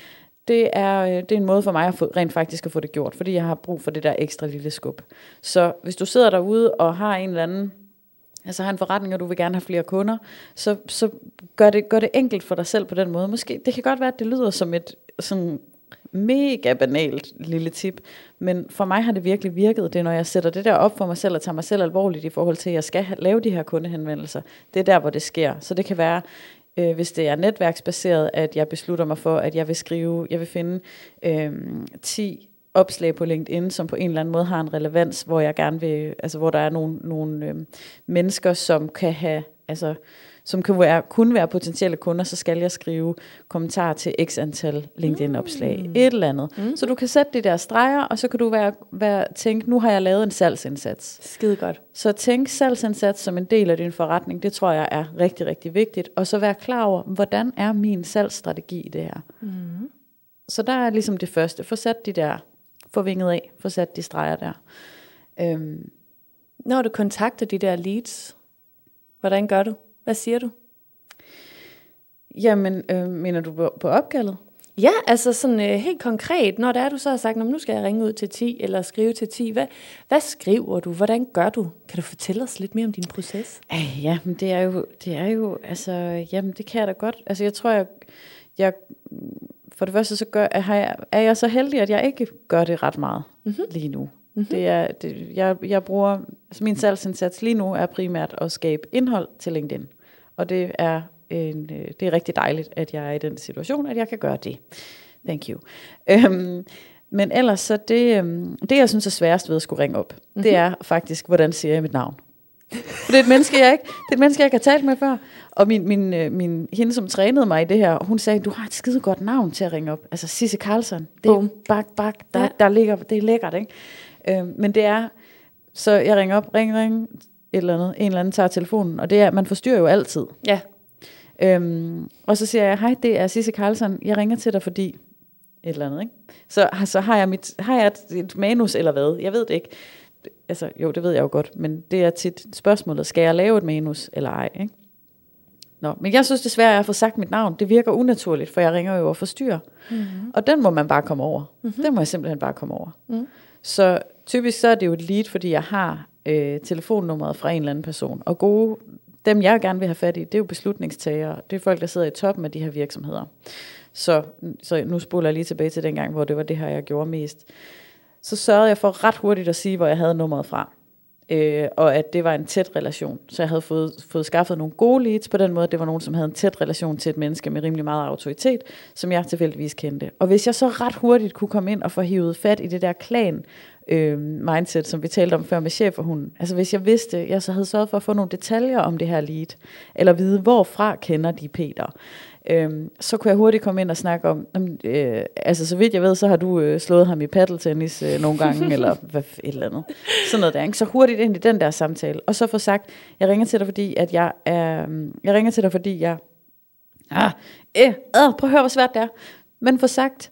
det er, øh, det er en måde for mig at få, rent faktisk at få det gjort, fordi jeg har brug for det der ekstra lille skub. Så hvis du sidder derude og har en eller anden altså har en forretning, og du vil gerne have flere kunder, så, så gør, det, gør det enkelt for dig selv på den måde. Måske, det kan godt være, at det lyder som et sådan mega banalt lille tip, men for mig har det virkelig virket, det er, når jeg sætter det der op for mig selv, og tager mig selv alvorligt i forhold til, at jeg skal lave de her kundehenvendelser. Det er der, hvor det sker. Så det kan være, øh, hvis det er netværksbaseret, at jeg beslutter mig for, at jeg vil skrive, jeg vil finde øh, 10 opslag på LinkedIn, som på en eller anden måde har en relevans, hvor jeg gerne vil, altså hvor der er nogle, nogle øh, mennesker, som kan have, altså som kan være, kunne være potentielle kunder, så skal jeg skrive kommentarer til x antal LinkedIn-opslag, mm. et eller andet. Mm. Så du kan sætte de der streger, og så kan du være, være, tænke, nu har jeg lavet en salgsindsats. Skide godt. Så tænk salgsindsats som en del af din forretning, det tror jeg er rigtig, rigtig vigtigt. Og så være klar over, hvordan er min salgsstrategi i det her. Mm. Så der er ligesom det første. Få sat de der, få vinget af, få sat de streger der. Øhm, Når du kontakter de der leads, hvordan gør du? Hvad siger du? jamen, øh, mener du på, på opkaldet? Ja, altså sådan øh, helt konkret, når det er, du så har sagt, "Nå, men nu skal jeg ringe ud til 10 eller skrive til 10, hvad, hvad skriver du? Hvordan gør du? Kan du fortælle os lidt mere om din proces? Ej, ja, men det er jo, det er jo, altså, jamen, det kan jeg da godt. Altså, jeg tror, jeg, jeg for det første så gør, er, jeg, er jeg så heldig, at jeg ikke gør det ret meget mm-hmm. lige nu. Mm-hmm. Det er, det, jeg, jeg bruger, altså min salgsindsats lige nu er primært at skabe indhold til LinkedIn. Og det er, en, øh, det er rigtig dejligt, at jeg er i den situation, at jeg kan gøre det. Thank you. Øhm, men ellers så det, øhm, det, jeg synes er sværest ved at skulle ringe op, mm-hmm. det er faktisk, hvordan siger jeg mit navn? For det er et menneske, jeg ikke, det er et menneske, jeg ikke har talt med før. Og min, min, øh, min, hende, som trænede mig i det her, hun sagde, du har et skide godt navn til at ringe op. Altså Sisse Karlsson. Det er Bum. bak, bak, der, ja. der ligger, det er lækkert, ikke? Øhm, men det er, så jeg ringer op, ring, ring, et eller andet, en eller anden tager telefonen, og det er, man forstyrrer jo altid. Ja, Øhm, og så siger jeg, hej, det er Sisse Karlsson, jeg ringer til dig, fordi et eller andet, ikke? Så, så har jeg, mit, har jeg et, et manus eller hvad? Jeg ved det ikke. Altså, jo, det ved jeg jo godt, men det er tit spørgsmålet, skal jeg lave et manus eller ej, ikke? Nå, men jeg synes desværre, at jeg får sagt mit navn. Det virker unaturligt, for jeg ringer jo og forstyrrer. Mm-hmm. Og den må man bare komme over. Mm-hmm. Den må jeg simpelthen bare komme over. Mm. Så typisk så er det jo et lead, fordi jeg har øh, telefonnummeret fra en eller anden person. Og gode, dem jeg gerne vil have fat i, det er jo beslutningstagere. Det er folk, der sidder i toppen af de her virksomheder. Så, så nu spoler jeg lige tilbage til den gang, hvor det var det her, jeg gjorde mest. Så sørgede jeg for ret hurtigt at sige, hvor jeg havde nummeret fra. øh, og at det var en tæt relation. Så jeg havde fået, fået skaffet nogle gode leads på den måde, det var nogen, som havde en tæt relation til et menneske med rimelig meget autoritet, som jeg tilfældigvis kendte. Og hvis jeg så ret hurtigt kunne komme ind og få hivet fat i det der klan, øh, mindset, som vi talte om før med chef og hun. Altså hvis jeg vidste, jeg så havde sørget for at få nogle detaljer om det her lead, eller vide, hvorfra kender de Peter, øhm, så kunne jeg hurtigt komme ind og snakke om, øh, altså så vidt jeg ved, så har du øh, slået ham i paddeltennis øh, nogle gange, eller hvad, et eller andet. Sådan noget der, ikke? Så hurtigt ind i den der samtale. Og så få sagt, jeg ringer til dig, fordi at jeg er, jeg ringer til dig, fordi jeg, ah, øh, øh, prøv at høre, hvor svært det er. Men få sagt,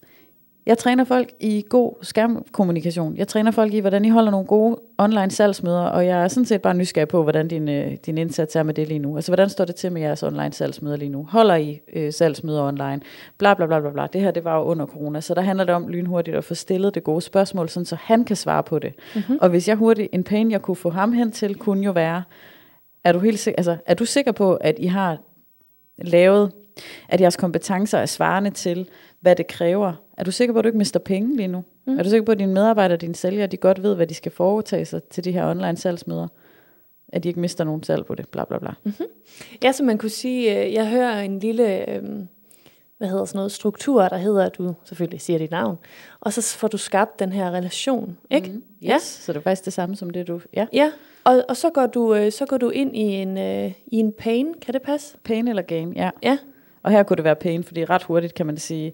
jeg træner folk i god skærmkommunikation. Jeg træner folk i, hvordan I holder nogle gode online salgsmøder, og jeg er sådan set bare nysgerrig på, hvordan din, øh, din indsats er med det lige nu. Altså, hvordan står det til med jeres online salgsmøder lige nu? Holder I øh, salgsmøder online? Bla, bla, bla, bla, bla. Det her, det var jo under corona, så der handler det om lynhurtigt at få stillet det gode spørgsmål, sådan så han kan svare på det. Mm-hmm. Og hvis jeg hurtigt, en pain, jeg kunne få ham hen til, kunne jo være, er du, helt, altså, er du sikker på, at I har lavet, at jeres kompetencer er svarende til, hvad det kræver. Er du sikker på, at du ikke mister penge lige nu? Mm. Er du sikker på, at dine medarbejdere dine sælgere, de godt ved, hvad de skal foretage sig til de her online salgsmøder? At de ikke mister nogen salg på det, bla bla bla. Mm-hmm. Ja, så man kunne sige, øh, jeg hører en lille, øh, hvad hedder sådan noget, struktur, der hedder, at du selvfølgelig siger dit navn, og så får du skabt den her relation, ikke? Mm, yes, ja. så det er faktisk det samme som det, du... Ja, ja og, og så, går du, øh, så går du ind i en, øh, i en pain, kan det passe? Pain eller gain, ja. Ja, og her kunne det være pain, fordi ret hurtigt kan man sige,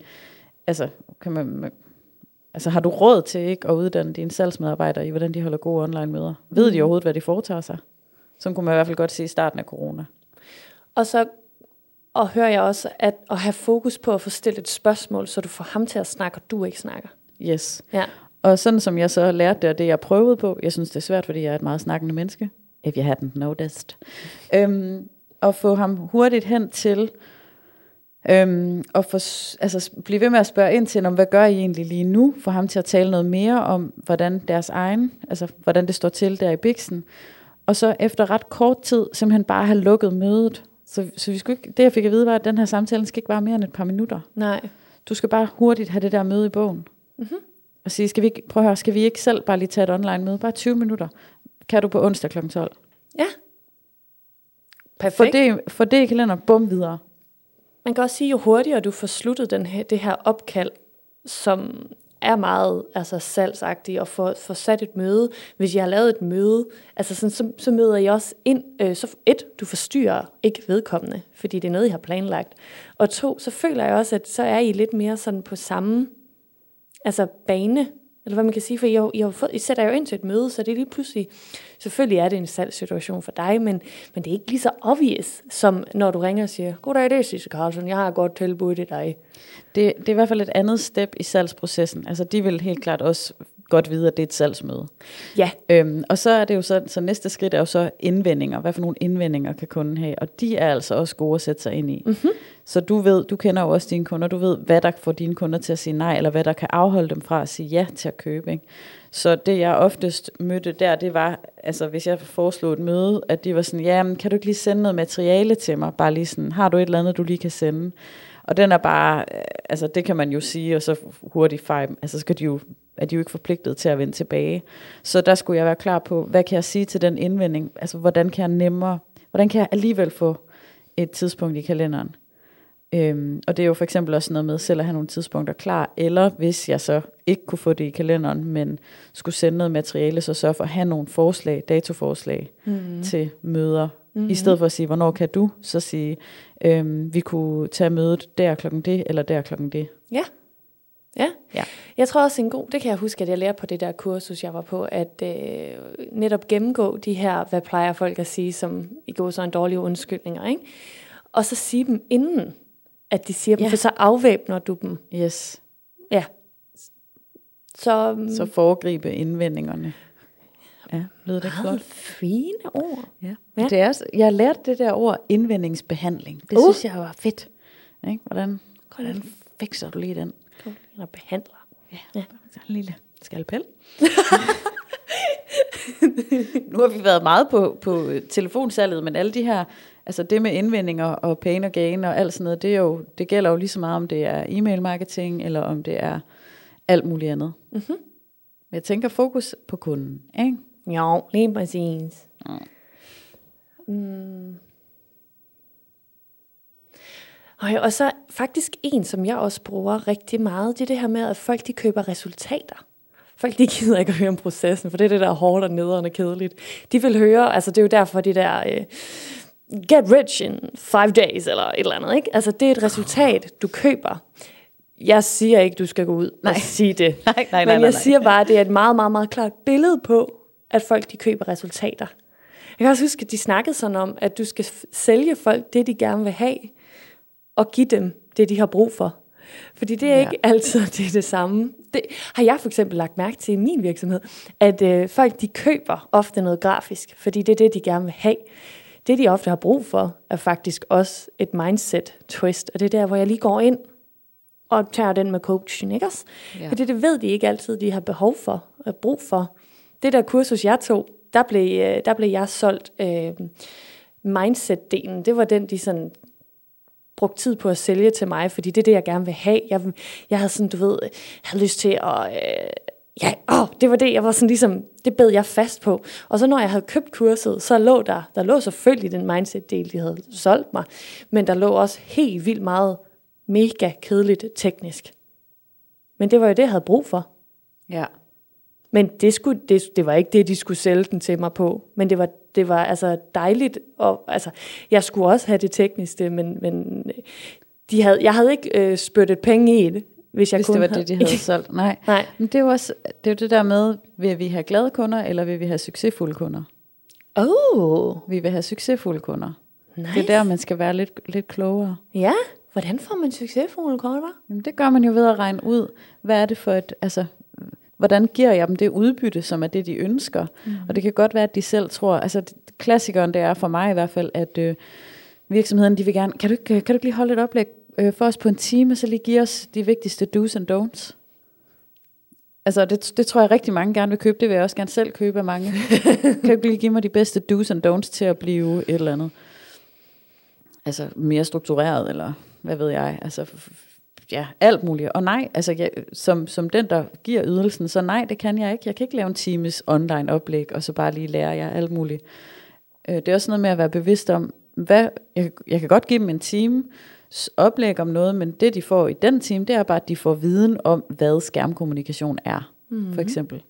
altså, kan man, altså har du råd til ikke at uddanne dine salgsmedarbejdere i, hvordan de holder gode online møder? Mm. Ved de overhovedet, hvad de foretager sig? Så kunne man i hvert fald godt sige i starten af corona. Og så og hører jeg også, at, at have fokus på at få stillet et spørgsmål, så du får ham til at snakke, og du ikke snakker. Yes. Ja. Og sådan som jeg så lærte det, og det jeg prøvede på, jeg synes det er svært, fordi jeg er et meget snakkende menneske, if you hadn't noticed, øhm, at få ham hurtigt hen til Øhm, og for, altså, blive ved med at spørge ind til, om hvad gør I egentlig lige nu, for ham til at tale noget mere om, hvordan deres egen, altså hvordan det står til der i Bixen. Og så efter ret kort tid, simpelthen bare have lukket mødet. Så, så vi skulle ikke, det jeg fik at vide var, at den her samtale skal ikke være mere end et par minutter. Nej. Du skal bare hurtigt have det der møde i bogen. Mm-hmm. Og sige, skal vi ikke, prøv at høre, skal vi ikke selv bare lige tage et online møde? Bare 20 minutter. Kan du på onsdag kl. 12? Ja. Perfekt. For det, for det i kalender, bum videre. Man kan også sige, jo hurtigere du får sluttet den her, det her opkald, som er meget altså, salgsagtigt, og får, får sat et møde. Hvis jeg har lavet et møde, altså sådan, så, så møder jeg også ind. Øh, så et, du forstyrrer ikke vedkommende, fordi det er noget, jeg har planlagt. Og to, så føler jeg også, at så er I lidt mere sådan på samme altså bane, eller hvad man kan sige, for I, har, I, har fået, I sætter jo ind til et møde, så det er lige pludselig, selvfølgelig er det en salgssituation for dig, men, men det er ikke lige så obvious, som når du ringer og siger, goddag, det er Sisse Carlsen, jeg har et godt tilbud til dig. Det, det er i hvert fald et andet step i salgsprocessen. Altså de vil helt klart også godt vide, at det er et salgsmøde. Ja. Øhm, og så er det jo så, så næste skridt er jo så indvendinger. Hvad for nogle indvendinger kan kunden have? Og de er altså også gode at sætte sig ind i. Mm-hmm. Så du ved, du kender jo også dine kunder, du ved, hvad der får dine kunder til at sige nej, eller hvad der kan afholde dem fra at sige ja til at købe. Ikke? Så det jeg oftest mødte der, det var, altså hvis jeg foreslog et møde, at de var sådan, ja, men kan du ikke lige sende noget materiale til mig? Bare lige sådan, har du et eller andet, du lige kan sende? Og den er bare, øh, altså det kan man jo sige, og så hurtigt fejl, altså skal de jo, er de jo ikke forpligtet til at vende tilbage. Så der skulle jeg være klar på, hvad kan jeg sige til den indvending? Altså hvordan kan jeg nemmere, hvordan kan jeg alligevel få et tidspunkt i kalenderen? Øhm, og det er jo for eksempel også noget med selv at have nogle tidspunkter klar, eller hvis jeg så ikke kunne få det i kalenderen, men skulle sende noget materiale, så sørge for at have nogle forslag, datoforslag mm. til møder. Mm. I stedet for at sige, hvornår kan du, så sige, øhm, vi kunne tage mødet der klokken det, eller der klokken det. Ja. Ja. ja. Jeg tror også en god, det kan jeg huske, at jeg lærte på det der kursus, jeg var på, at øh, netop gennemgå de her, hvad plejer folk at sige, som i går så en dårlige undskyldninger, ikke? Og så sige dem inden, at de siger dem, ja. for så afvæbner du dem. Yes. Ja. Så, så foregribe indvendingerne. Ja, lød det godt? fine ord. Ja. ja. Det er, jeg har lært det der ord indvendingsbehandling. Det uh. synes jeg var fedt. Ikke? Hvordan, hvordan fikser du lige den? Eller behandler. Ja, ja. Så en lille skalpel. nu har vi været meget på, på telefonsalget, men alle de her altså det med indvendinger og pain og gain og alt sådan noget, det, er jo, det gælder jo lige så meget, om det er e-mail marketing, eller om det er alt muligt andet. Mm-hmm. Men jeg tænker fokus på kunden. Ikke? Jo, lige præcis. Mm. Og, og så faktisk en, som jeg også bruger rigtig meget, det er det her med, at folk de køber resultater. Folk de gider ikke at høre om processen, for det er det, der er hårdt og nederen og kedeligt. De vil høre, altså det er jo derfor, de der... Øh, get rich in five days, eller et eller andet, ikke? Altså, det er et resultat, du køber. Jeg siger ikke, du skal gå ud nej. og sige det. Nej, nej, nej, Men nej, jeg nej. siger bare, at det er et meget, meget, meget klart billede på, at folk de køber resultater. Jeg kan også huske, at de snakkede sådan om, at du skal sælge folk det, de gerne vil have, og give dem det, de har brug for. Fordi det er Ja. ikke altid det, er det samme. Det har jeg for eksempel lagt mærke til i min virksomhed, at øh, folk de køber ofte noget grafisk, fordi det er det, de gerne vil have. Det, de ofte har brug for, er faktisk også et mindset twist, og det er der, hvor jeg lige går ind og tager den med coachen, ikke også? Ja. Fordi det ved de ikke altid, de har behov for, og brug for. Det der kursus, jeg tog, der blev, øh, der blev jeg solgt øh, mindset-delen. Det var den, de sådan brugt tid på at sælge til mig, fordi det er det, jeg gerne vil have. Jeg, jeg havde sådan, du ved, havde lyst til at... Øh, ja, åh, det var det, jeg var sådan ligesom, det bed jeg fast på. Og så når jeg havde købt kurset, så lå der, der lå selvfølgelig den mindset-del, de havde solgt mig, men der lå også helt vildt meget mega kedeligt teknisk. Men det var jo det, jeg havde brug for. Ja. Men det, skulle, det, det var ikke det, de skulle sælge den til mig på. Men det var, det var altså dejligt. Og, altså, jeg skulle også have det tekniske, men, men de havde, jeg havde ikke øh, spyttet penge i det, hvis jeg Hvis kun det var det, de havde solgt. Nej. Nej. Men det er jo også det, er jo det der med, vil vi have glade kunder, eller vil vi have succesfulde kunder? Oh, Vi vil have succesfulde kunder. nice. Det er der, man skal være lidt, lidt klogere. Ja, hvordan får man succesfulde kunder? Jamen, det gør man jo ved at regne ud, hvad er det for et, altså, hvordan giver jeg dem det udbytte, som er det, de ønsker. Mm. Og det kan godt være, at de selv tror, altså klassikeren det er for mig i hvert fald, at øh, virksomheden, de vil gerne, kan du, kan du ikke lige holde et oplæg øh, for os på en time, så lige give os de vigtigste do's and don'ts? Altså, det, det tror jeg rigtig mange gerne vil købe. Det vil jeg også gerne selv købe af mange. kan du lige give mig de bedste do's and don'ts til at blive et eller andet? Altså, mere struktureret, eller hvad ved jeg? Altså, ja, alt muligt. Og nej, altså, jeg, som, som den, der giver ydelsen, så nej, det kan jeg ikke. Jeg kan ikke lave en times online oplæg, og så bare lige lære jer alt muligt. Øh, Det er også noget med at være bevidst om, hvad, jeg, jeg kan godt give dem en time oplæg om noget, men det de får i den time, det er bare, at de får viden om, hvad skærmkommunikation er, mm-hmm. for eksempel.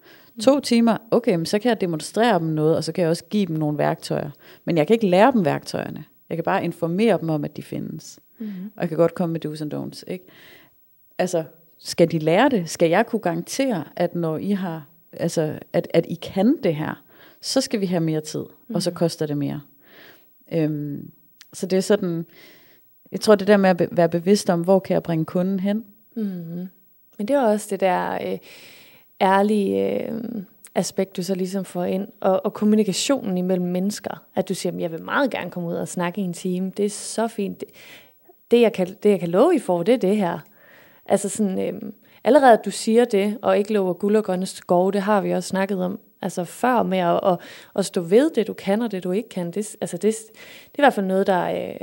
To timer, okay, men så kan jeg demonstrere dem noget, og så kan jeg også give dem nogle værktøjer. Men jeg kan ikke lære dem værktøjerne. Jeg kan bare informere dem om, at de findes. Mm-hmm. Og jeg kan godt komme med do's and don'ts. Ikke? Altså, skal de lære det? Skal jeg kunne garantere, at når I har, altså, at, at I kan det her, så skal vi have mere tid, mm. og så koster det mere. Øhm, så det er sådan, jeg tror det der med at be- være bevidst om, hvor kan jeg bringe kunden hen? Mm-hmm. Men det er også det der øh, ærlige øh, aspekt, du så ligesom får ind. Og, og kommunikationen imellem mennesker. At du siger, "Jamen, jeg vil meget gerne komme ud og snakke i en time. Det er så fint. Det, det, jeg, kan, det jeg kan love, I får, det er det her. Altså sådan, øh, allerede at du siger det, og ikke lover guld og grønne skove, det har vi også snakket om. Altså før med at, at, at stå ved det, du kan, og det, du ikke kan. Det, altså det, det er i hvert fald noget, der... Øh,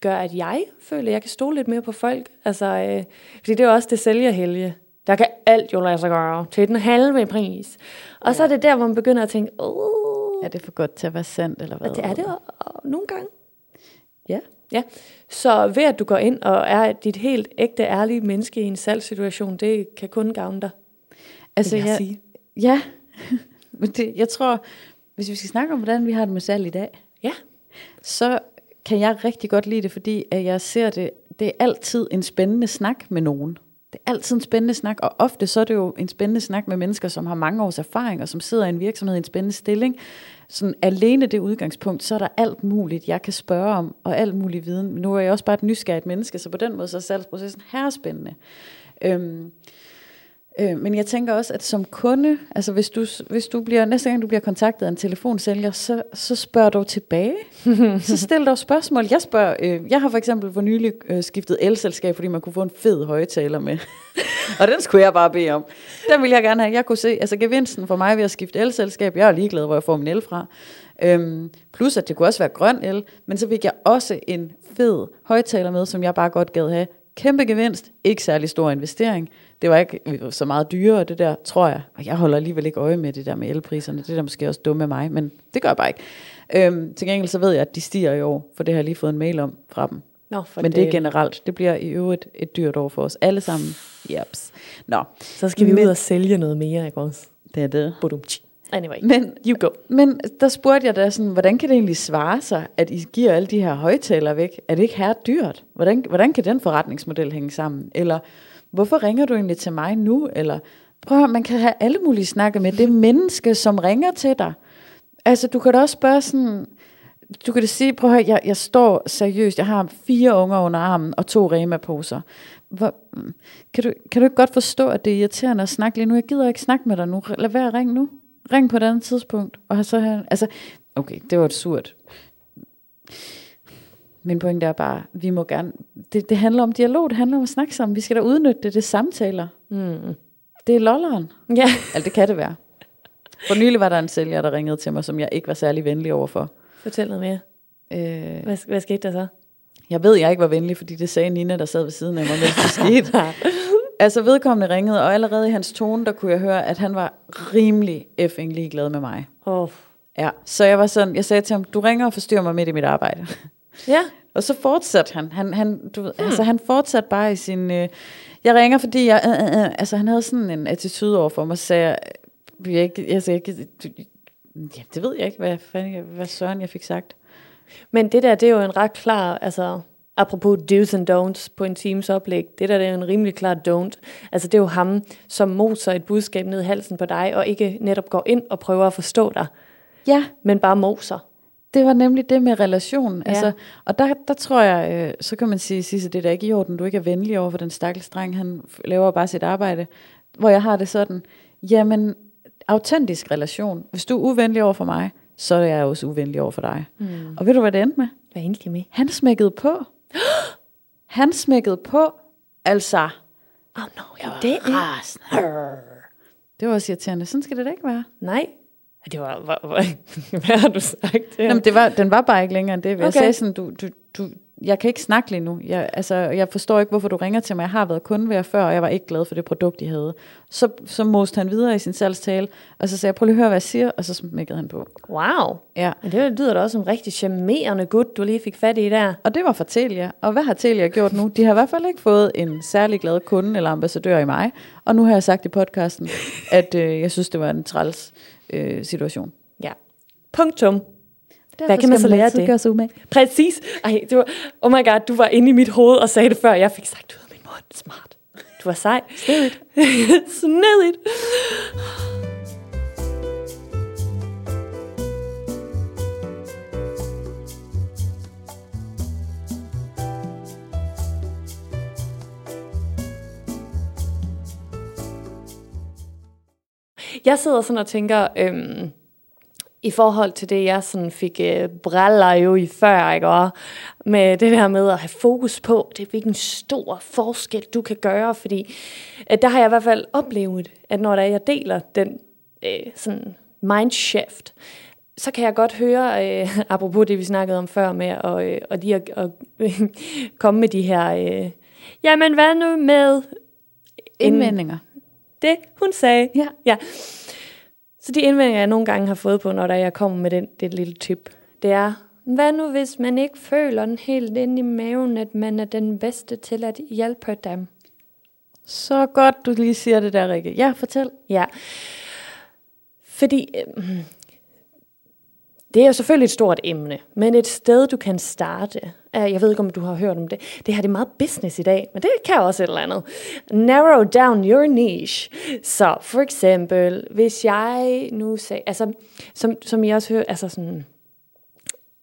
gør, at jeg føler, at jeg kan stole lidt mere på folk. Altså, øh, fordi det er jo også det sælgerhelge. Der kan alt jo lade sig gøre til den halve pris. Og ja. så er det der, hvor man begynder at tænke, åh, Er det for godt til at være sandt, eller hvad? det er det og, og nogle gange. Ja. Ja, så ved at du går ind og er dit helt ægte, ærlige menneske i en salgssituation, det kan kun gavne dig. Altså, jeg jeg, sige. ja. Men det, jeg tror, hvis vi skal snakke om, hvordan vi har det med salg i dag, Ja, så kan jeg rigtig godt lide det, fordi at jeg ser det, det er altid en spændende snak med nogen. Det er altid en spændende snak, og ofte så er det jo en spændende snak med mennesker, som har mange års erfaring, og som sidder i en virksomhed i en spændende stilling. Sådan alene det udgangspunkt, så er der alt muligt, jeg kan spørge om, og alt mulig viden. Men nu er jeg også bare et nysgerrigt menneske, så på den måde så er salgsprocessen her spændende. Øhm, Øh, men jeg tænker også, at som kunde, altså hvis du, hvis du bliver, næste gang du bliver kontaktet af en telefonsælger, så, så spørger du tilbage. så stil dig spørgsmål. Jeg spørger, øh, jeg har for eksempel for nylig øh, skiftet elselskab, fordi man kunne få en fed højtaler med. og den skulle jeg bare bede om. Den vil jeg gerne have. Jeg kunne se, altså gevinsten for mig ved at skifte elselskab, jeg er ligeglad, hvor jeg får min el fra. Øhm, plus at det kunne også være grøn el, men så fik jeg også en fed højtaler med, som jeg bare godt gad have Kæmpe gevinst, ikke særlig stor investering. Det var ikke så meget dyrere, det der, tror jeg. Og jeg holder alligevel ikke øje med det der med elpriserne. Det er da måske også dumme af mig, men det gør jeg bare ikke. Øhm, til gengæld så ved jeg, at de stiger i år, for det har jeg lige fået en mail om fra dem. Nå, for Men det er generelt. Det bliver i øvrigt et dyrt år for os alle sammen. Jeps. Nå, Så skal vi Men- ud og sælge noget mere, ikke også? det er det. Budum. Anyway, Men, you go. men der spurgte jeg da sådan, hvordan kan det egentlig svare sig, at I giver alle de her højtalere væk? Er det ikke her dyrt? Hvordan, hvordan kan den forretningsmodel hænge sammen? Eller hvorfor ringer du egentlig til mig nu? Eller prøv at man kan have alle mulige snakke med det menneske, som ringer til dig. Altså, du kan da også spørge sådan, du kan da sige, prøv at høre, jeg, jeg står seriøst, jeg har fire unger under armen og to Rema-poser. Hvor, kan, du, kan du ikke godt forstå, at det er irriterende at snakke lige nu? Jeg gider ikke snakke med dig nu. Lad være at ringe nu. Ring på et andet tidspunkt. Og så her, altså, okay, det var et surt. Min pointe er bare, vi må gerne, det, det handler om dialog, det handler om at snakke sammen. Vi skal da udnytte det, det er samtaler. Mm. Det er lolleren. Ja. Altså, det kan det være. For nylig var der en sælger, der ringede til mig, som jeg ikke var særlig venlig overfor. Fortæl noget mere. Øh, Hvad, hvad skete der så? jeg ved, jeg ikke var venlig, fordi det sagde Nina, der sad ved siden af mig, mens det skete. Altså vedkommende ringede, og allerede i hans tone, der kunne jeg høre, at han var rimelig effing ligeglad med mig. Oh. Ja, så jeg var sådan, jeg sagde til ham, du ringer og forstyrrer mig midt i mit arbejde. Ja. Og så fortsatte han. Han, han, du ved, hmm. altså, han fortsatte bare i sin... Øh, jeg ringer, fordi jeg... Øh, øh, øh. Altså, han havde sådan en attitude over for mig, så jeg... Jeg, jeg, altså, jeg, du, ja, det ved jeg ikke, hvad, fanden, hvad søren jeg fik sagt. Men det der, det er jo en ret klar, altså apropos do's and don'ts på en teams oplæg, det der det er en rimelig klar don't. Altså det er jo ham, som moser et budskab ned i halsen på dig, og ikke netop går ind og prøver at forstå dig, Ja, men bare moser. det var nemlig det med relationen. Ja. Altså, og der, der tror jeg, øh, så kan man sige, Sisse, det er da ikke i orden, du ikke er venlig over for den stakkels dreng, han laver bare sit arbejde. Hvor jeg har det sådan, jamen, autentisk relation. Hvis du er uvenlig over for mig, så er jeg også uvenlig over for dig. Mm. Og ved du, hvad det endte med? Hvad egentlig med? Han smækkede på. Han smækkede på. Altså, Oh no, ja, det er... rasende. Det var også irriterende. Sådan skal det da ikke være. Nej. Det var, hvad, hvad, hvad har du sagt? Jamen, det var, den var bare ikke længere end det. Jeg Okay. sagde sådan, du, du, du, jeg kan ikke snakke lige nu. Jeg, altså, jeg forstår ikke, hvorfor du ringer til mig. Jeg har været kunde ved jer før, og jeg var ikke glad for det produkt, I havde. Så, så moste han videre i sin salgstale, og så sagde jeg, prøv lige at høre, hvad jeg siger, og så smækkede han på. Wow. Ja. Men det lyder da også som en rigtig charmerende gut, du lige fik fat i der. Og det var for Telia. Og hvad har Telia gjort nu? De har i hvert fald ikke fået en særlig glad kunde eller ambassadør i mig. Og nu har jeg sagt i podcasten, at øh, jeg synes, det var en træls øh, situation. Ja. Punktum. Derfor kan man så lære altid det? gøre sig umage. Præcis. Ej, det var, oh my god, du var inde i mit hoved og sagde det før. Jeg fik sagt ud af min mund. Smart. Du var sej. Snedigt. Snedigt. Jeg sidder sådan og tænker, øhm, i forhold til det, jeg sådan fik øh, briller jo i før, ikke? Og med det der med at have fokus på, det er hvilken stor forskel du kan gøre, fordi øh, der har jeg i hvert fald oplevet, at når der jeg deler den øh, sådan mindshift, så kan jeg godt høre, øh, apropos det vi snakkede om før med, og, øh, og lige at, at komme med de her, øh, jamen hvad nu med Indvendinger. det, hun sagde. Ja. ja. Så de indvendinger, jeg nogle gange har fået på, når der jeg kommer med den, det lille tip, det er, hvad nu hvis man ikke føler den helt ind i maven, at man er den bedste til at hjælpe dem? Så godt, du lige siger det der, Rikke. Ja, fortæl. Ja. Fordi øh, det er jo selvfølgelig et stort emne, men et sted, du kan starte, jeg ved ikke, om du har hørt om det, det her det er meget business i dag, men det kan også et eller andet. Narrow down your niche. Så for eksempel, hvis jeg nu sagde, altså, som, som I også hører, altså sådan,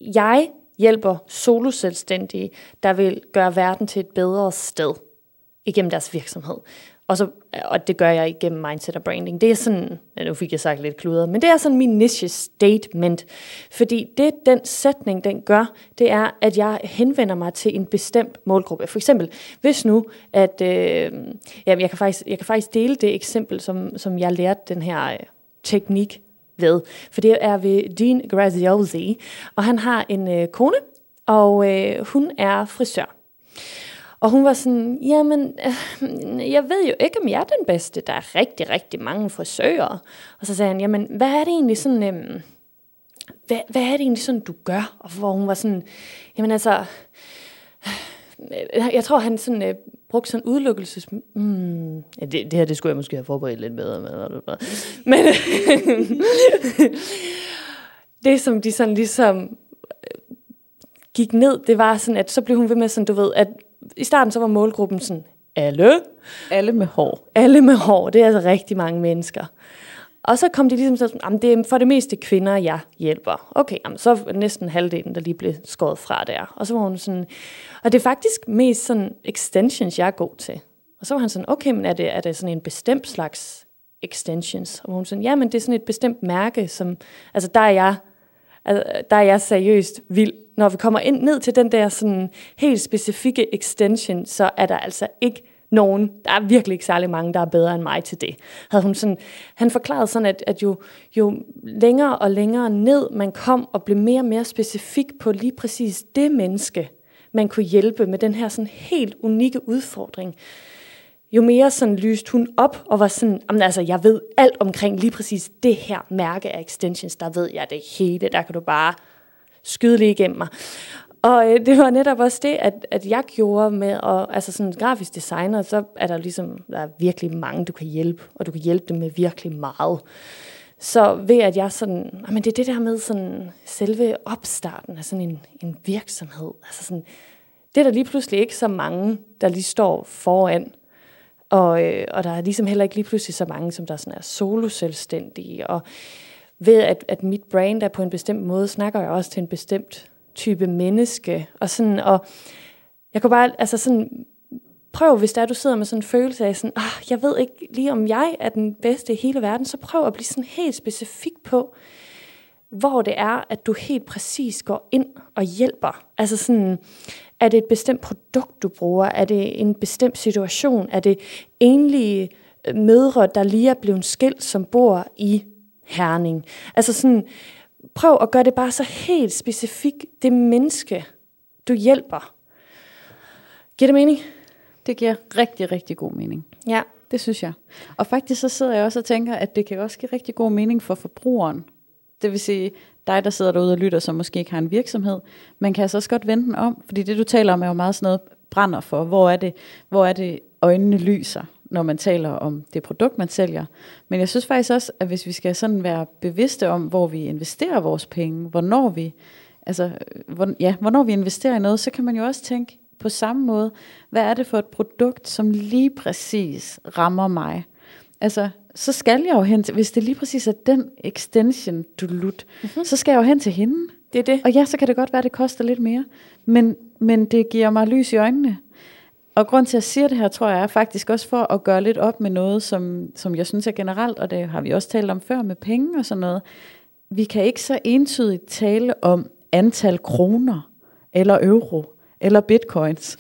jeg hjælper soloselvstændige, der vil gøre verden til et bedre sted igennem deres virksomhed. Og, så, og det gør jeg igennem mindset og branding. Det er sådan, ja, nu fik jeg sagt lidt kludret, men det er sådan min niche statement. Fordi det, den sætning, den gør, det er, at jeg henvender mig til en bestemt målgruppe. For eksempel, hvis nu, at, øh, jamen, jeg, kan faktisk, jeg kan faktisk dele det eksempel, som, som jeg lærte den her øh, teknik ved. For det er ved Dean Graziosi, og han har en øh, kone, og øh, hun er frisør. Og hun var sådan, jamen, øh, jeg ved jo ikke, om jeg er den bedste. Der er rigtig, rigtig mange frisører. Og så sagde han, jamen, hvad er det egentlig sådan, øh, hvad, hvad er det egentlig sådan, du gør? Og hvor hun var sådan, jamen altså, øh, jeg tror, han sådan, øh, brugte sådan udelukkelses... Mm, ja, det, det her, det skulle jeg måske have forberedt lidt bedre med. Men det, som de sådan ligesom øh, gik ned, det var sådan, at så blev hun ved med sådan, du ved, at i starten så var målgruppen sådan, alle. Alle med hår. Alle med hår, det er altså rigtig mange mennesker. Og så kom de ligesom sådan, at det er for det meste kvinder, jeg hjælper. Okay, jamen, så næsten halvdelen, der lige blev skåret fra der. Og så var hun sådan, og det er faktisk mest sådan extensions, jeg er god til. Og så var han sådan, okay, men er det, er det sådan en bestemt slags extensions? Og hun sådan, ja, men det er sådan et bestemt mærke, som, altså der er jeg, altså, der er jeg seriøst vild. Når vi kommer ind ned til den der sådan helt specifikke extension, så er der altså ikke nogen, der er virkelig ikke særlig mange, der er bedre end mig til det. Havde hun sådan, han forklarede sådan, at, at jo, jo længere og længere ned man kom og blev mere og mere specifik på lige præcis det menneske, man kunne hjælpe med den her sådan helt unikke udfordring, jo mere sådan lyste hun op og var sådan, jamen altså, jeg ved alt omkring lige præcis det her mærke af extensions, der ved jeg det hele, der kan du bare skyde lige igennem mig. Og øh, det var netop også det, at, at jeg gjorde med, at, altså sådan grafisk designer, så er der ligesom, der er virkelig mange, du kan hjælpe, og du kan hjælpe dem med virkelig meget. Så ved at jeg sådan, men det er det der med sådan selve opstarten af sådan en, en virksomhed, altså sådan, det er der lige pludselig ikke så mange, der lige står foran. Og, øh, og der er ligesom heller ikke lige pludselig så mange, som der sådan er solo-selvstændige. Og ved at, at mit brand er på en bestemt måde, snakker jeg også til en bestemt type menneske. Og, sådan, og jeg kunne bare, altså sådan, prøv, hvis der er, du sidder med sådan en følelse af sådan, ah, jeg ved ikke lige, om jeg er den bedste i hele verden, så prøv at blive sådan helt specifik på, hvor det er, at du helt præcis går ind og hjælper. Altså sådan, er det et bestemt produkt, du bruger? Er det en bestemt situation? Er det enlige øh, mødre, der lige er blevet skilt, som bor i Herning? Altså sådan, prøv at gøre det bare så helt specifikt det menneske, du hjælper. Giver det mening? Det giver rigtig, rigtig god mening. Ja. Det synes jeg. Og faktisk så sidder jeg også og tænker, at det kan også give rigtig god mening for forbrugeren. Det vil sige, dig der sidder derude og lytter, som måske ikke har en virksomhed, man kan altså også godt vende den om, fordi det du taler om er jo meget sådan noget brænder for. Hvor er det, hvor er det øjnene lyser, når man taler om det produkt, man sælger. Men jeg synes faktisk også, at hvis vi skal sådan være bevidste om, hvor vi investerer vores penge, hvornår vi, altså, hvor, ja, hvornår vi investerer i noget, så kan man jo også tænke på samme måde, hvad er det for et produkt, som lige præcis rammer mig? Altså, så skal jeg jo hen til, hvis det lige præcis er den extension, du lut, mm-hmm. så skal jeg jo hen til hende. Det er det. Og ja, så kan det godt være, at det koster lidt mere, men, men det giver mig lys i øjnene. Og grund til, at jeg siger det her, tror jeg, er faktisk også for at gøre lidt op med noget, som, som jeg synes er generelt, og det har vi også talt om før med penge og sådan noget. Vi kan ikke så entydigt tale om antal kroner, eller euro, eller bitcoins.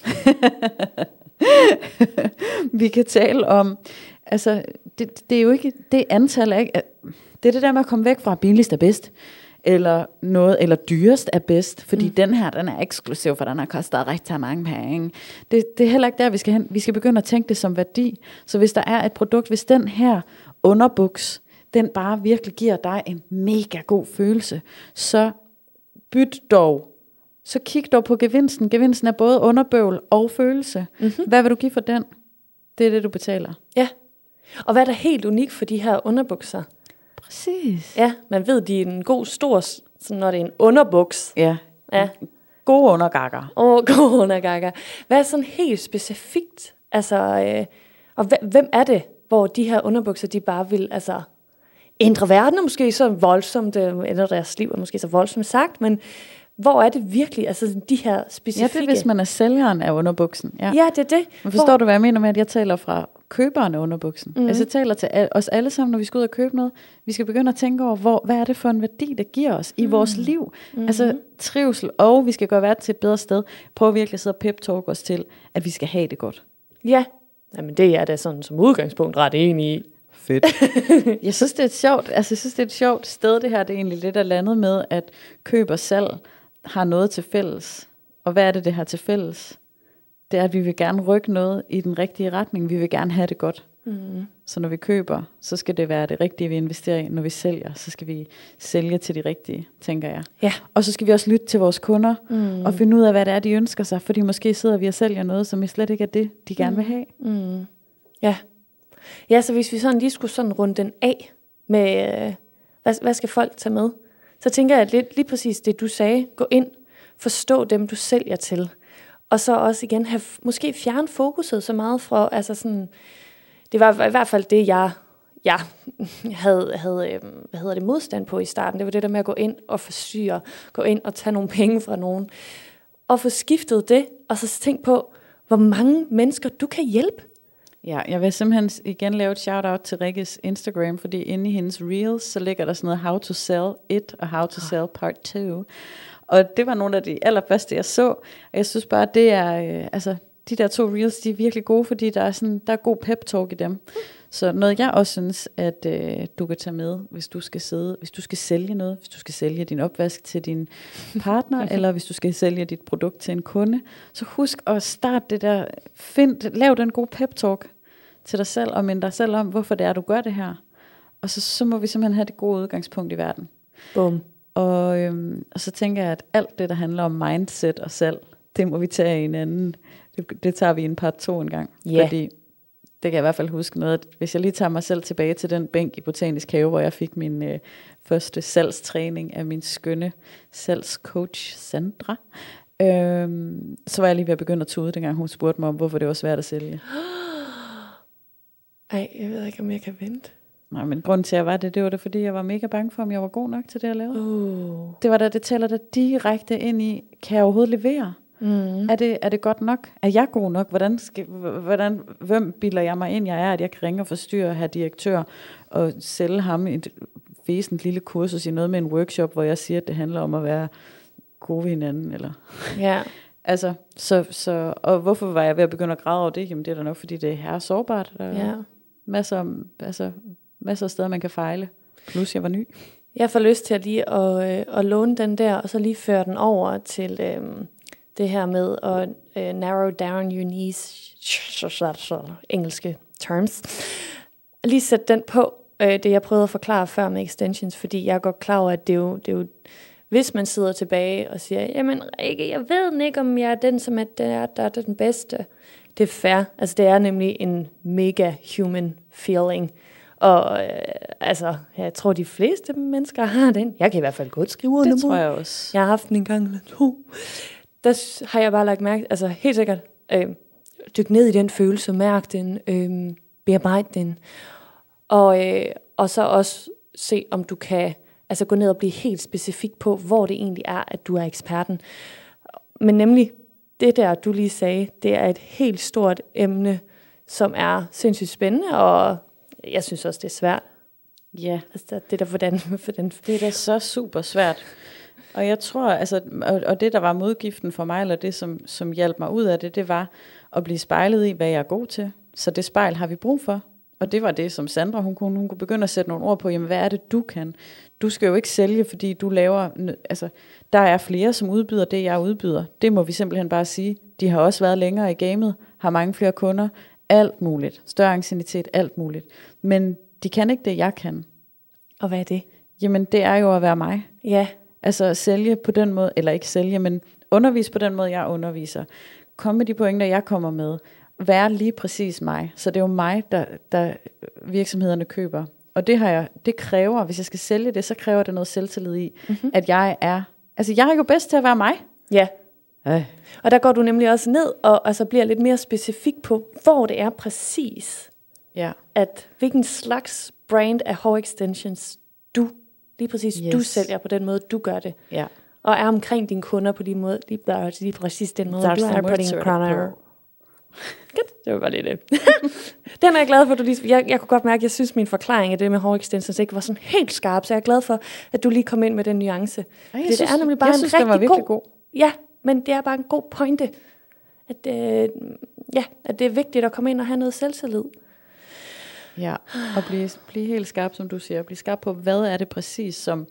vi kan tale om, altså, det, det er jo ikke det antal af, det er det der med at komme væk fra billigst er bedst eller noget, eller dyrest er bedst, fordi mm. den her, den er eksklusiv, for den har kostet rigtig mange penge. Det, det er heller ikke der, vi skal hen. Vi skal begynde at tænke det som værdi. Så hvis der er et produkt, hvis den her underbuks, den bare virkelig giver dig en mega god følelse, så byt dog. Så kig dog på gevinsten. Gevinsten er både underbøvl og følelse. Mm-hmm. Hvad vil du give for den? Det er det, du betaler. Ja. Og hvad er der helt unikt for de her underbukser? Præcis. Ja, man ved, de er en god stor, sådan når det er en underbuks. Ja. Ja. Gode undergakker. Åh, oh, gode undergakker. Hvad er sådan helt specifikt? Altså, øh, og hvem er det, hvor de her underbukser, de bare vil altså, ændre verden, måske så voldsomt, øh, eller deres liv er måske så voldsomt sagt, men hvor er det virkelig, altså de her specifikke... Ja, det er, hvis man er sælgeren af underbuksen. Ja, ja det er det. Men forstår hvor... du, hvad jeg mener med, at jeg taler fra køberen af underbuksen? Mm. Altså jeg taler til os alle sammen, når vi skal ud og købe noget. Vi skal begynde at tænke over, hvor, hvad er det for en værdi, der giver os i mm. vores liv? Mm. Altså trivsel, og vi skal gøre verden til et bedre sted. Prøv virkelig at sidde og pep-talk os til, at vi skal have det godt. Ja, Jamen, det er da sådan som udgangspunkt ret enig i. Fedt. jeg synes, det er et sjovt, altså, jeg synes, det er et sjovt sted, det her. Det er egentlig lidt af landet med, at køb og salg har noget til fælles. Og hvad er det, det har til fælles? det er, at vi vil gerne rykke noget i den rigtige retning. Vi vil gerne have det godt. Mm. Så når vi køber, så skal det være det rigtige, vi investerer i. Når vi sælger, så skal vi sælge til de rigtige, tænker jeg. Ja. Og så skal vi også lytte til vores kunder, Mm. og finde ud af, hvad det er, de ønsker sig. Fordi måske sidder vi og sælger noget, som slet ikke er det, de gerne vil have. Mm. Ja. Ja, så hvis vi sådan lige skulle sådan runde den af med, øh, hvad, hvad skal folk tage med? Så tænker jeg at lidt, lige præcis det, du sagde. Gå ind, forstå dem, du sælger til. Og så også igen have, måske fjerne fokuset så meget fra, altså sådan, det var i hvert fald det, jeg, jeg havde, havde øhm, hvad hedder det, modstand på i starten. Det var det der med at gå ind og forsyre, gå ind og tage nogle penge fra nogen. Og få skiftet det, og så tænk på, hvor mange mennesker du kan hjælpe. Ja, jeg vil simpelthen igen lave et shout-out til Rikkes Instagram, fordi inde i hendes reels, så ligger der sådan noget How to Sell It og How to Sell Part 2. Og det var nogle af de allerførste, jeg så. Og jeg synes bare, det er, øh, altså, de der to reels, de er virkelig gode, fordi der er, sådan, der er god pep talk i dem. Så noget, jeg også synes, at øh, du kan tage med, hvis du skal sidde, hvis du skal sælge noget, hvis du skal sælge din opvask til din partner, eller hvis du skal sælge dit produkt til en kunde, så husk at starte det der, find, lav den gode pep talk til dig selv, og mind dig selv om, hvorfor det er, du gør det her. Og så, så må vi simpelthen have det gode udgangspunkt i verden. Bum. Og, øhm, og så tænker jeg, at alt det, der handler om mindset og salg, det må vi tage i en anden. Det, det tager vi i en part to en gang. Ja. Fordi det kan jeg i hvert fald huske noget, at hvis jeg lige tager mig selv tilbage til den bænk i Botanisk Have, hvor jeg fik min øh, første salgstræning af min skønne salgscoach Sandra, øhm, så var jeg lige ved at begynde at tude, dengang hun spurgte mig om, hvorfor det var svært at sælge. Ej, jeg ved ikke, om jeg kan vente. Nej, men grunden til, at jeg var det, det var det, fordi jeg var mega bange for, om jeg var god nok til det, jeg lavede. Uh. Det var da, det tæller der direkte ind i, kan jeg overhovedet levere? Mm. Er det, er det godt nok? Er jeg god nok? Hvordan skal, hvordan, hvem bilder jeg mig ind, jeg er, at jeg kan ringe og forstyrre her direktør og sælge ham et væsentligt lille kursus i noget med en workshop, hvor jeg siger, at det handler om at være gode ved hinanden, eller Ja. Altså, så, så, og hvorfor var jeg ved at begynde at græde over det? Jamen det er da nok, fordi det er her sårbart. Er ja masser, altså, masser af steder, man kan fejle. Plus jeg var ny. Jeg får lyst til at lige at, øh, at låne den der, og så lige føre den over til øh, det her med at øh, narrow down your niche, engelske terms. Lige sætte den på, øh, det jeg prøvede at forklare før med extensions, fordi jeg er godt klar over, at det er jo, det er jo hvis man sidder tilbage og siger, jamen Rikke, jeg ved ikke, om jeg er den, som er, der, der er den bedste. Det er fair. Altså, det er nemlig en mega human feeling. Og øh, altså, jeg tror, de fleste mennesker har den. Jeg kan i hvert fald godt skrive under Det tror jeg også. Jeg har haft den en gang eller to. Der har jeg bare lagt mærke, altså helt sikkert, øh, dyk ned i den følelse, mærk den, øh, bearbejde den. Og, øh, og så også se, om du kan altså gå ned og blive helt specifik på, hvor det egentlig er, at du er eksperten. Men nemlig, det der, du lige sagde, det er et helt stort emne, som er sindssygt spændende, og jeg synes også, det er svært. Ja, Altså, det der, hvordan, hvordan det er da så super svært. Og jeg tror, altså, og, og det der var modgiften for mig, eller det som, som hjalp mig ud af det, det var at blive spejlet i, hvad jeg er god til. Så det spejl har vi brug for. Og det var det, som Sandra, hun kunne, hun kunne begynde at sætte nogle ord på, jamen hvad er det, du kan? Du skal jo ikke sælge, fordi du laver, altså, der er flere, som udbyder det, jeg udbyder. Det må vi simpelthen bare sige. De har også været længere i gamet, har mange flere kunder, alt muligt. Større anciennitet, alt muligt. Men de kan ikke det, jeg kan. Og hvad er det? Jamen, det er jo at være mig. Ja, Altså sælge på den måde, eller ikke sælge, men undervise på den måde, jeg underviser. Kom med de pointer, jeg kommer med. Være lige præcis mig. Så det er jo mig, der, der virksomhederne køber. Og det har jeg, det kræver, hvis jeg skal sælge det, så kræver det noget selvtillid i, mm-hmm. at jeg er, altså jeg er jo bedst til at være mig. ja. Øh. Og der går du nemlig også ned og altså bliver lidt mere specifik på, hvor det er præcis, Ja. at hvilken slags brand af hår extensions du, lige præcis yes. du sælger på den måde, du gør det. Ja. Og er omkring dine kunder på lige, måde, lige, lige præcis den måde, Der du er på så dine kunder. Godt, det var bare lige det. den er jeg glad for, at du lige... Jeg, jeg kunne godt mærke, at jeg synes, min forklaring af det med hår extensions ikke var sådan helt skarp, så jeg er glad for, at du lige kom ind med den nuance. Ej, jeg synes, det er nemlig bare jeg en synes, rigtig var god, god. Ja, men det er bare en god pointe. At, øh, ja, at det er vigtigt at komme ind og have noget selvtillid. Ja, og blive, blive helt skarp, som du siger. Blive skarp på, hvad er det præcis, som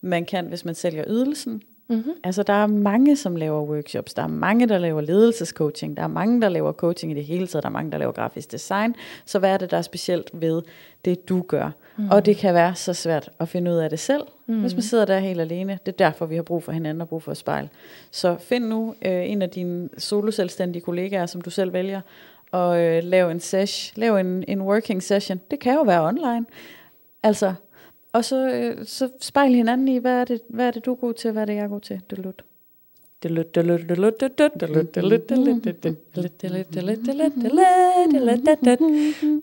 man kan, hvis man sælger ydelsen, Mm-hmm. Altså, der er mange, som laver workshops. Der er mange, der laver ledelsescoaching. Der er mange, der laver coaching i det hele taget. Der er mange, der laver grafisk design. Så hvad er det, der er specielt ved det, du gør? Mm. Og det kan være så svært at finde ud af det selv, mm. hvis man sidder der helt alene. Det er derfor, vi har brug for hinanden og brug for et spejl. Så find nu øh, en af dine soloselvstændige kollegaer, som du selv vælger, og øh, lav en sesh, lav en, en working session. Det kan jo være online. Altså, og så, øh, så spejl hinanden i, hvad er, det, hvad er det, du er god til, hvad er det, jeg er god til. Det lut.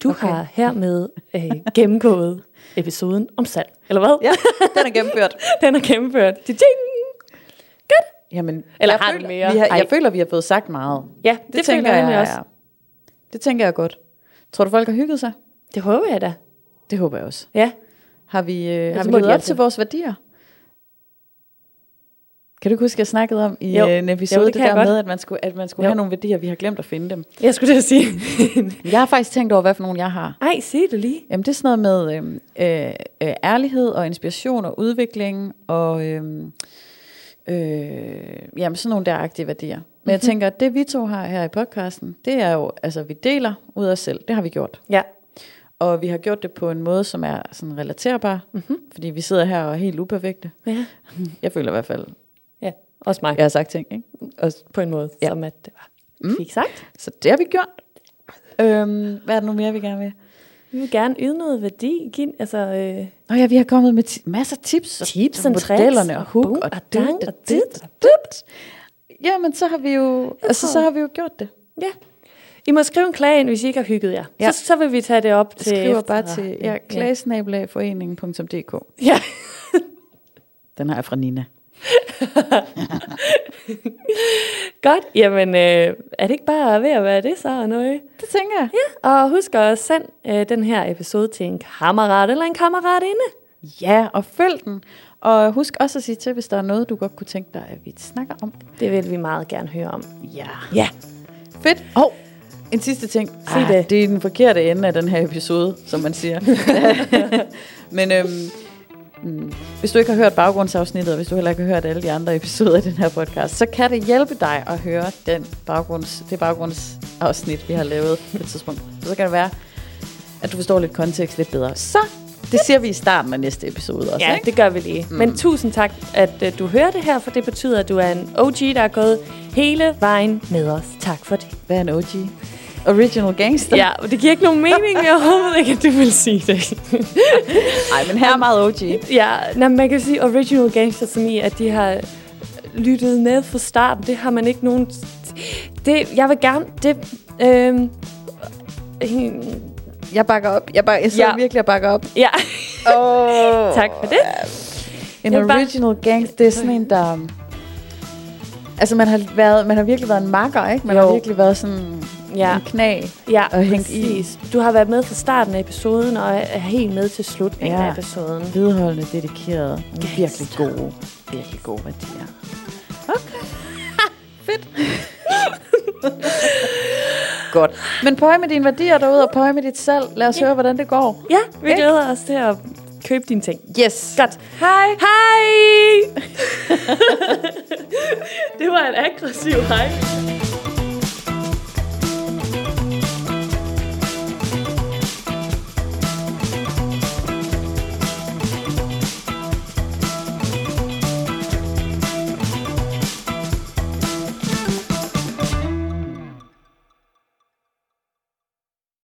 Du har hermed øh, gennemgået episoden om salg, eller hvad? Ja, den er gennemført. den er gennemført. Godt. Jamen, Eller jeg har føler, mere? Vi har, Ej. jeg føler, vi har fået sagt meget. Ja, det, det tænker jeg, jeg også. er- Det tænker jeg godt. Tror du, folk har hygget sig? Det håber jeg da. Det håber jeg også. Ja. Har vi, øh, har vi levet op til vores værdier? Kan du ikke huske, jeg snakkede om i Jo. jo. en episode, Jo, det det, der med, at man skulle, at man skulle Jo. have nogle værdier, vi har glemt at finde dem. Jeg skulle til at sige. Jeg har faktisk tænkt over, hvad for nogle jeg har. Ej, sig det lige. Jamen, det er sådan noget med øhm, øh, øh, ærlighed og inspiration og udvikling og øhm, øh, jamen, sådan nogle der aktive værdier. Men Mhm. jeg tænker, at det vi to har her i podcasten, det er jo, altså vi deler ud af os selv. Det har vi gjort. Ja. Og vi har gjort det på en måde, som er sådan relaterbar. Mm-hmm. Fordi vi sidder her og er helt uperfekte. Ja. Jeg føler i hvert fald, Ja, også mig. jeg har sagt ting. Ikke? Også på en måde, ja. Som at det var. Mm. Fik sagt. Så det har vi gjort. Øhm, hvad er det nu mere, vi gerne vil? Vi vil gerne yde noget værdi. Give, altså, øh, Nå ja, vi har kommet med ti- masser af tips. og Tips og modellerne og hook og og dang, og dit og dit. Jamen, så har vi jo, altså, så har vi jo gjort det. ja. I må skrive en klage ind, hvis I ikke har hygget jer. Ja. Så, så vil vi tage det op til skriver bare til ja, klagesnabelagforeningen.dk. Ja. Den har jeg fra Nina. Godt. Jamen, øh, er det ikke bare ved at være det så, og noget? Det tænker jeg. Ja. Og husk at sende øh, den her episode til en kammerat eller en kammeratinde. Ja, og følg den. Og husk også at sige til, hvis der er noget, du godt kunne tænke dig, at vi snakker om. Det vil vi meget gerne høre om. Ja. Ja. Fedt. Hov, en sidste ting. Ah, det. Det er den forkerte ende af den her episode, som man siger. Men øhm, mm, hvis du ikke har hørt baggrundsafsnittet, og hvis du heller ikke har hørt alle de andre episoder af den her podcast, så kan det hjælpe dig at høre den baggrunds, det baggrundsafsnit, vi har lavet på et tidspunkt. Så kan det være, at du forstår lidt kontekst lidt bedre. Så det siger vi i starten af næste episode også, Ja, ikke? det gør vi lige. Mm. Men tusind tak, at uh, du hører det her, for det betyder, at du er en OG, der er gået hele vejen med os. Tak for det. Er en OG? Original Gangster? Ja, og det giver ikke nogen mening. Jeg håber ikke, at du vil sige det. Nej, men her er meget OG. ja, nej, man kan sige original gangster som i, at de har lyttet med fra starten. Det har man ikke nogen... Det, jeg vil gerne... Det, øhm, Jeg bakker op. Jeg, bakker, jeg sidder Ja. virkelig og bakker op. ja, Oh. tak for det. En Jeg original gang, det er sådan en, der... Altså, man har, været, man har virkelig været en makker, ikke? Man Jo. har virkelig været sådan Ja. en knæ. Ja, og hængt i. præcis. Du har været med fra starten af episoden, og er helt med til slutningen Ja. af episoden. Vedholdende, dedikeret. Nogle virkelig gode, virkelig gode værdier. Okay. Fedt. Godt. Men pøj med dine værdier derude, og pøj med dit salg. Lad os høre, hvordan det går. Ja, vi Ikke? glæder os til at købe dine ting. Yes. Godt. Hej. Hej! det var en aggressiv hej.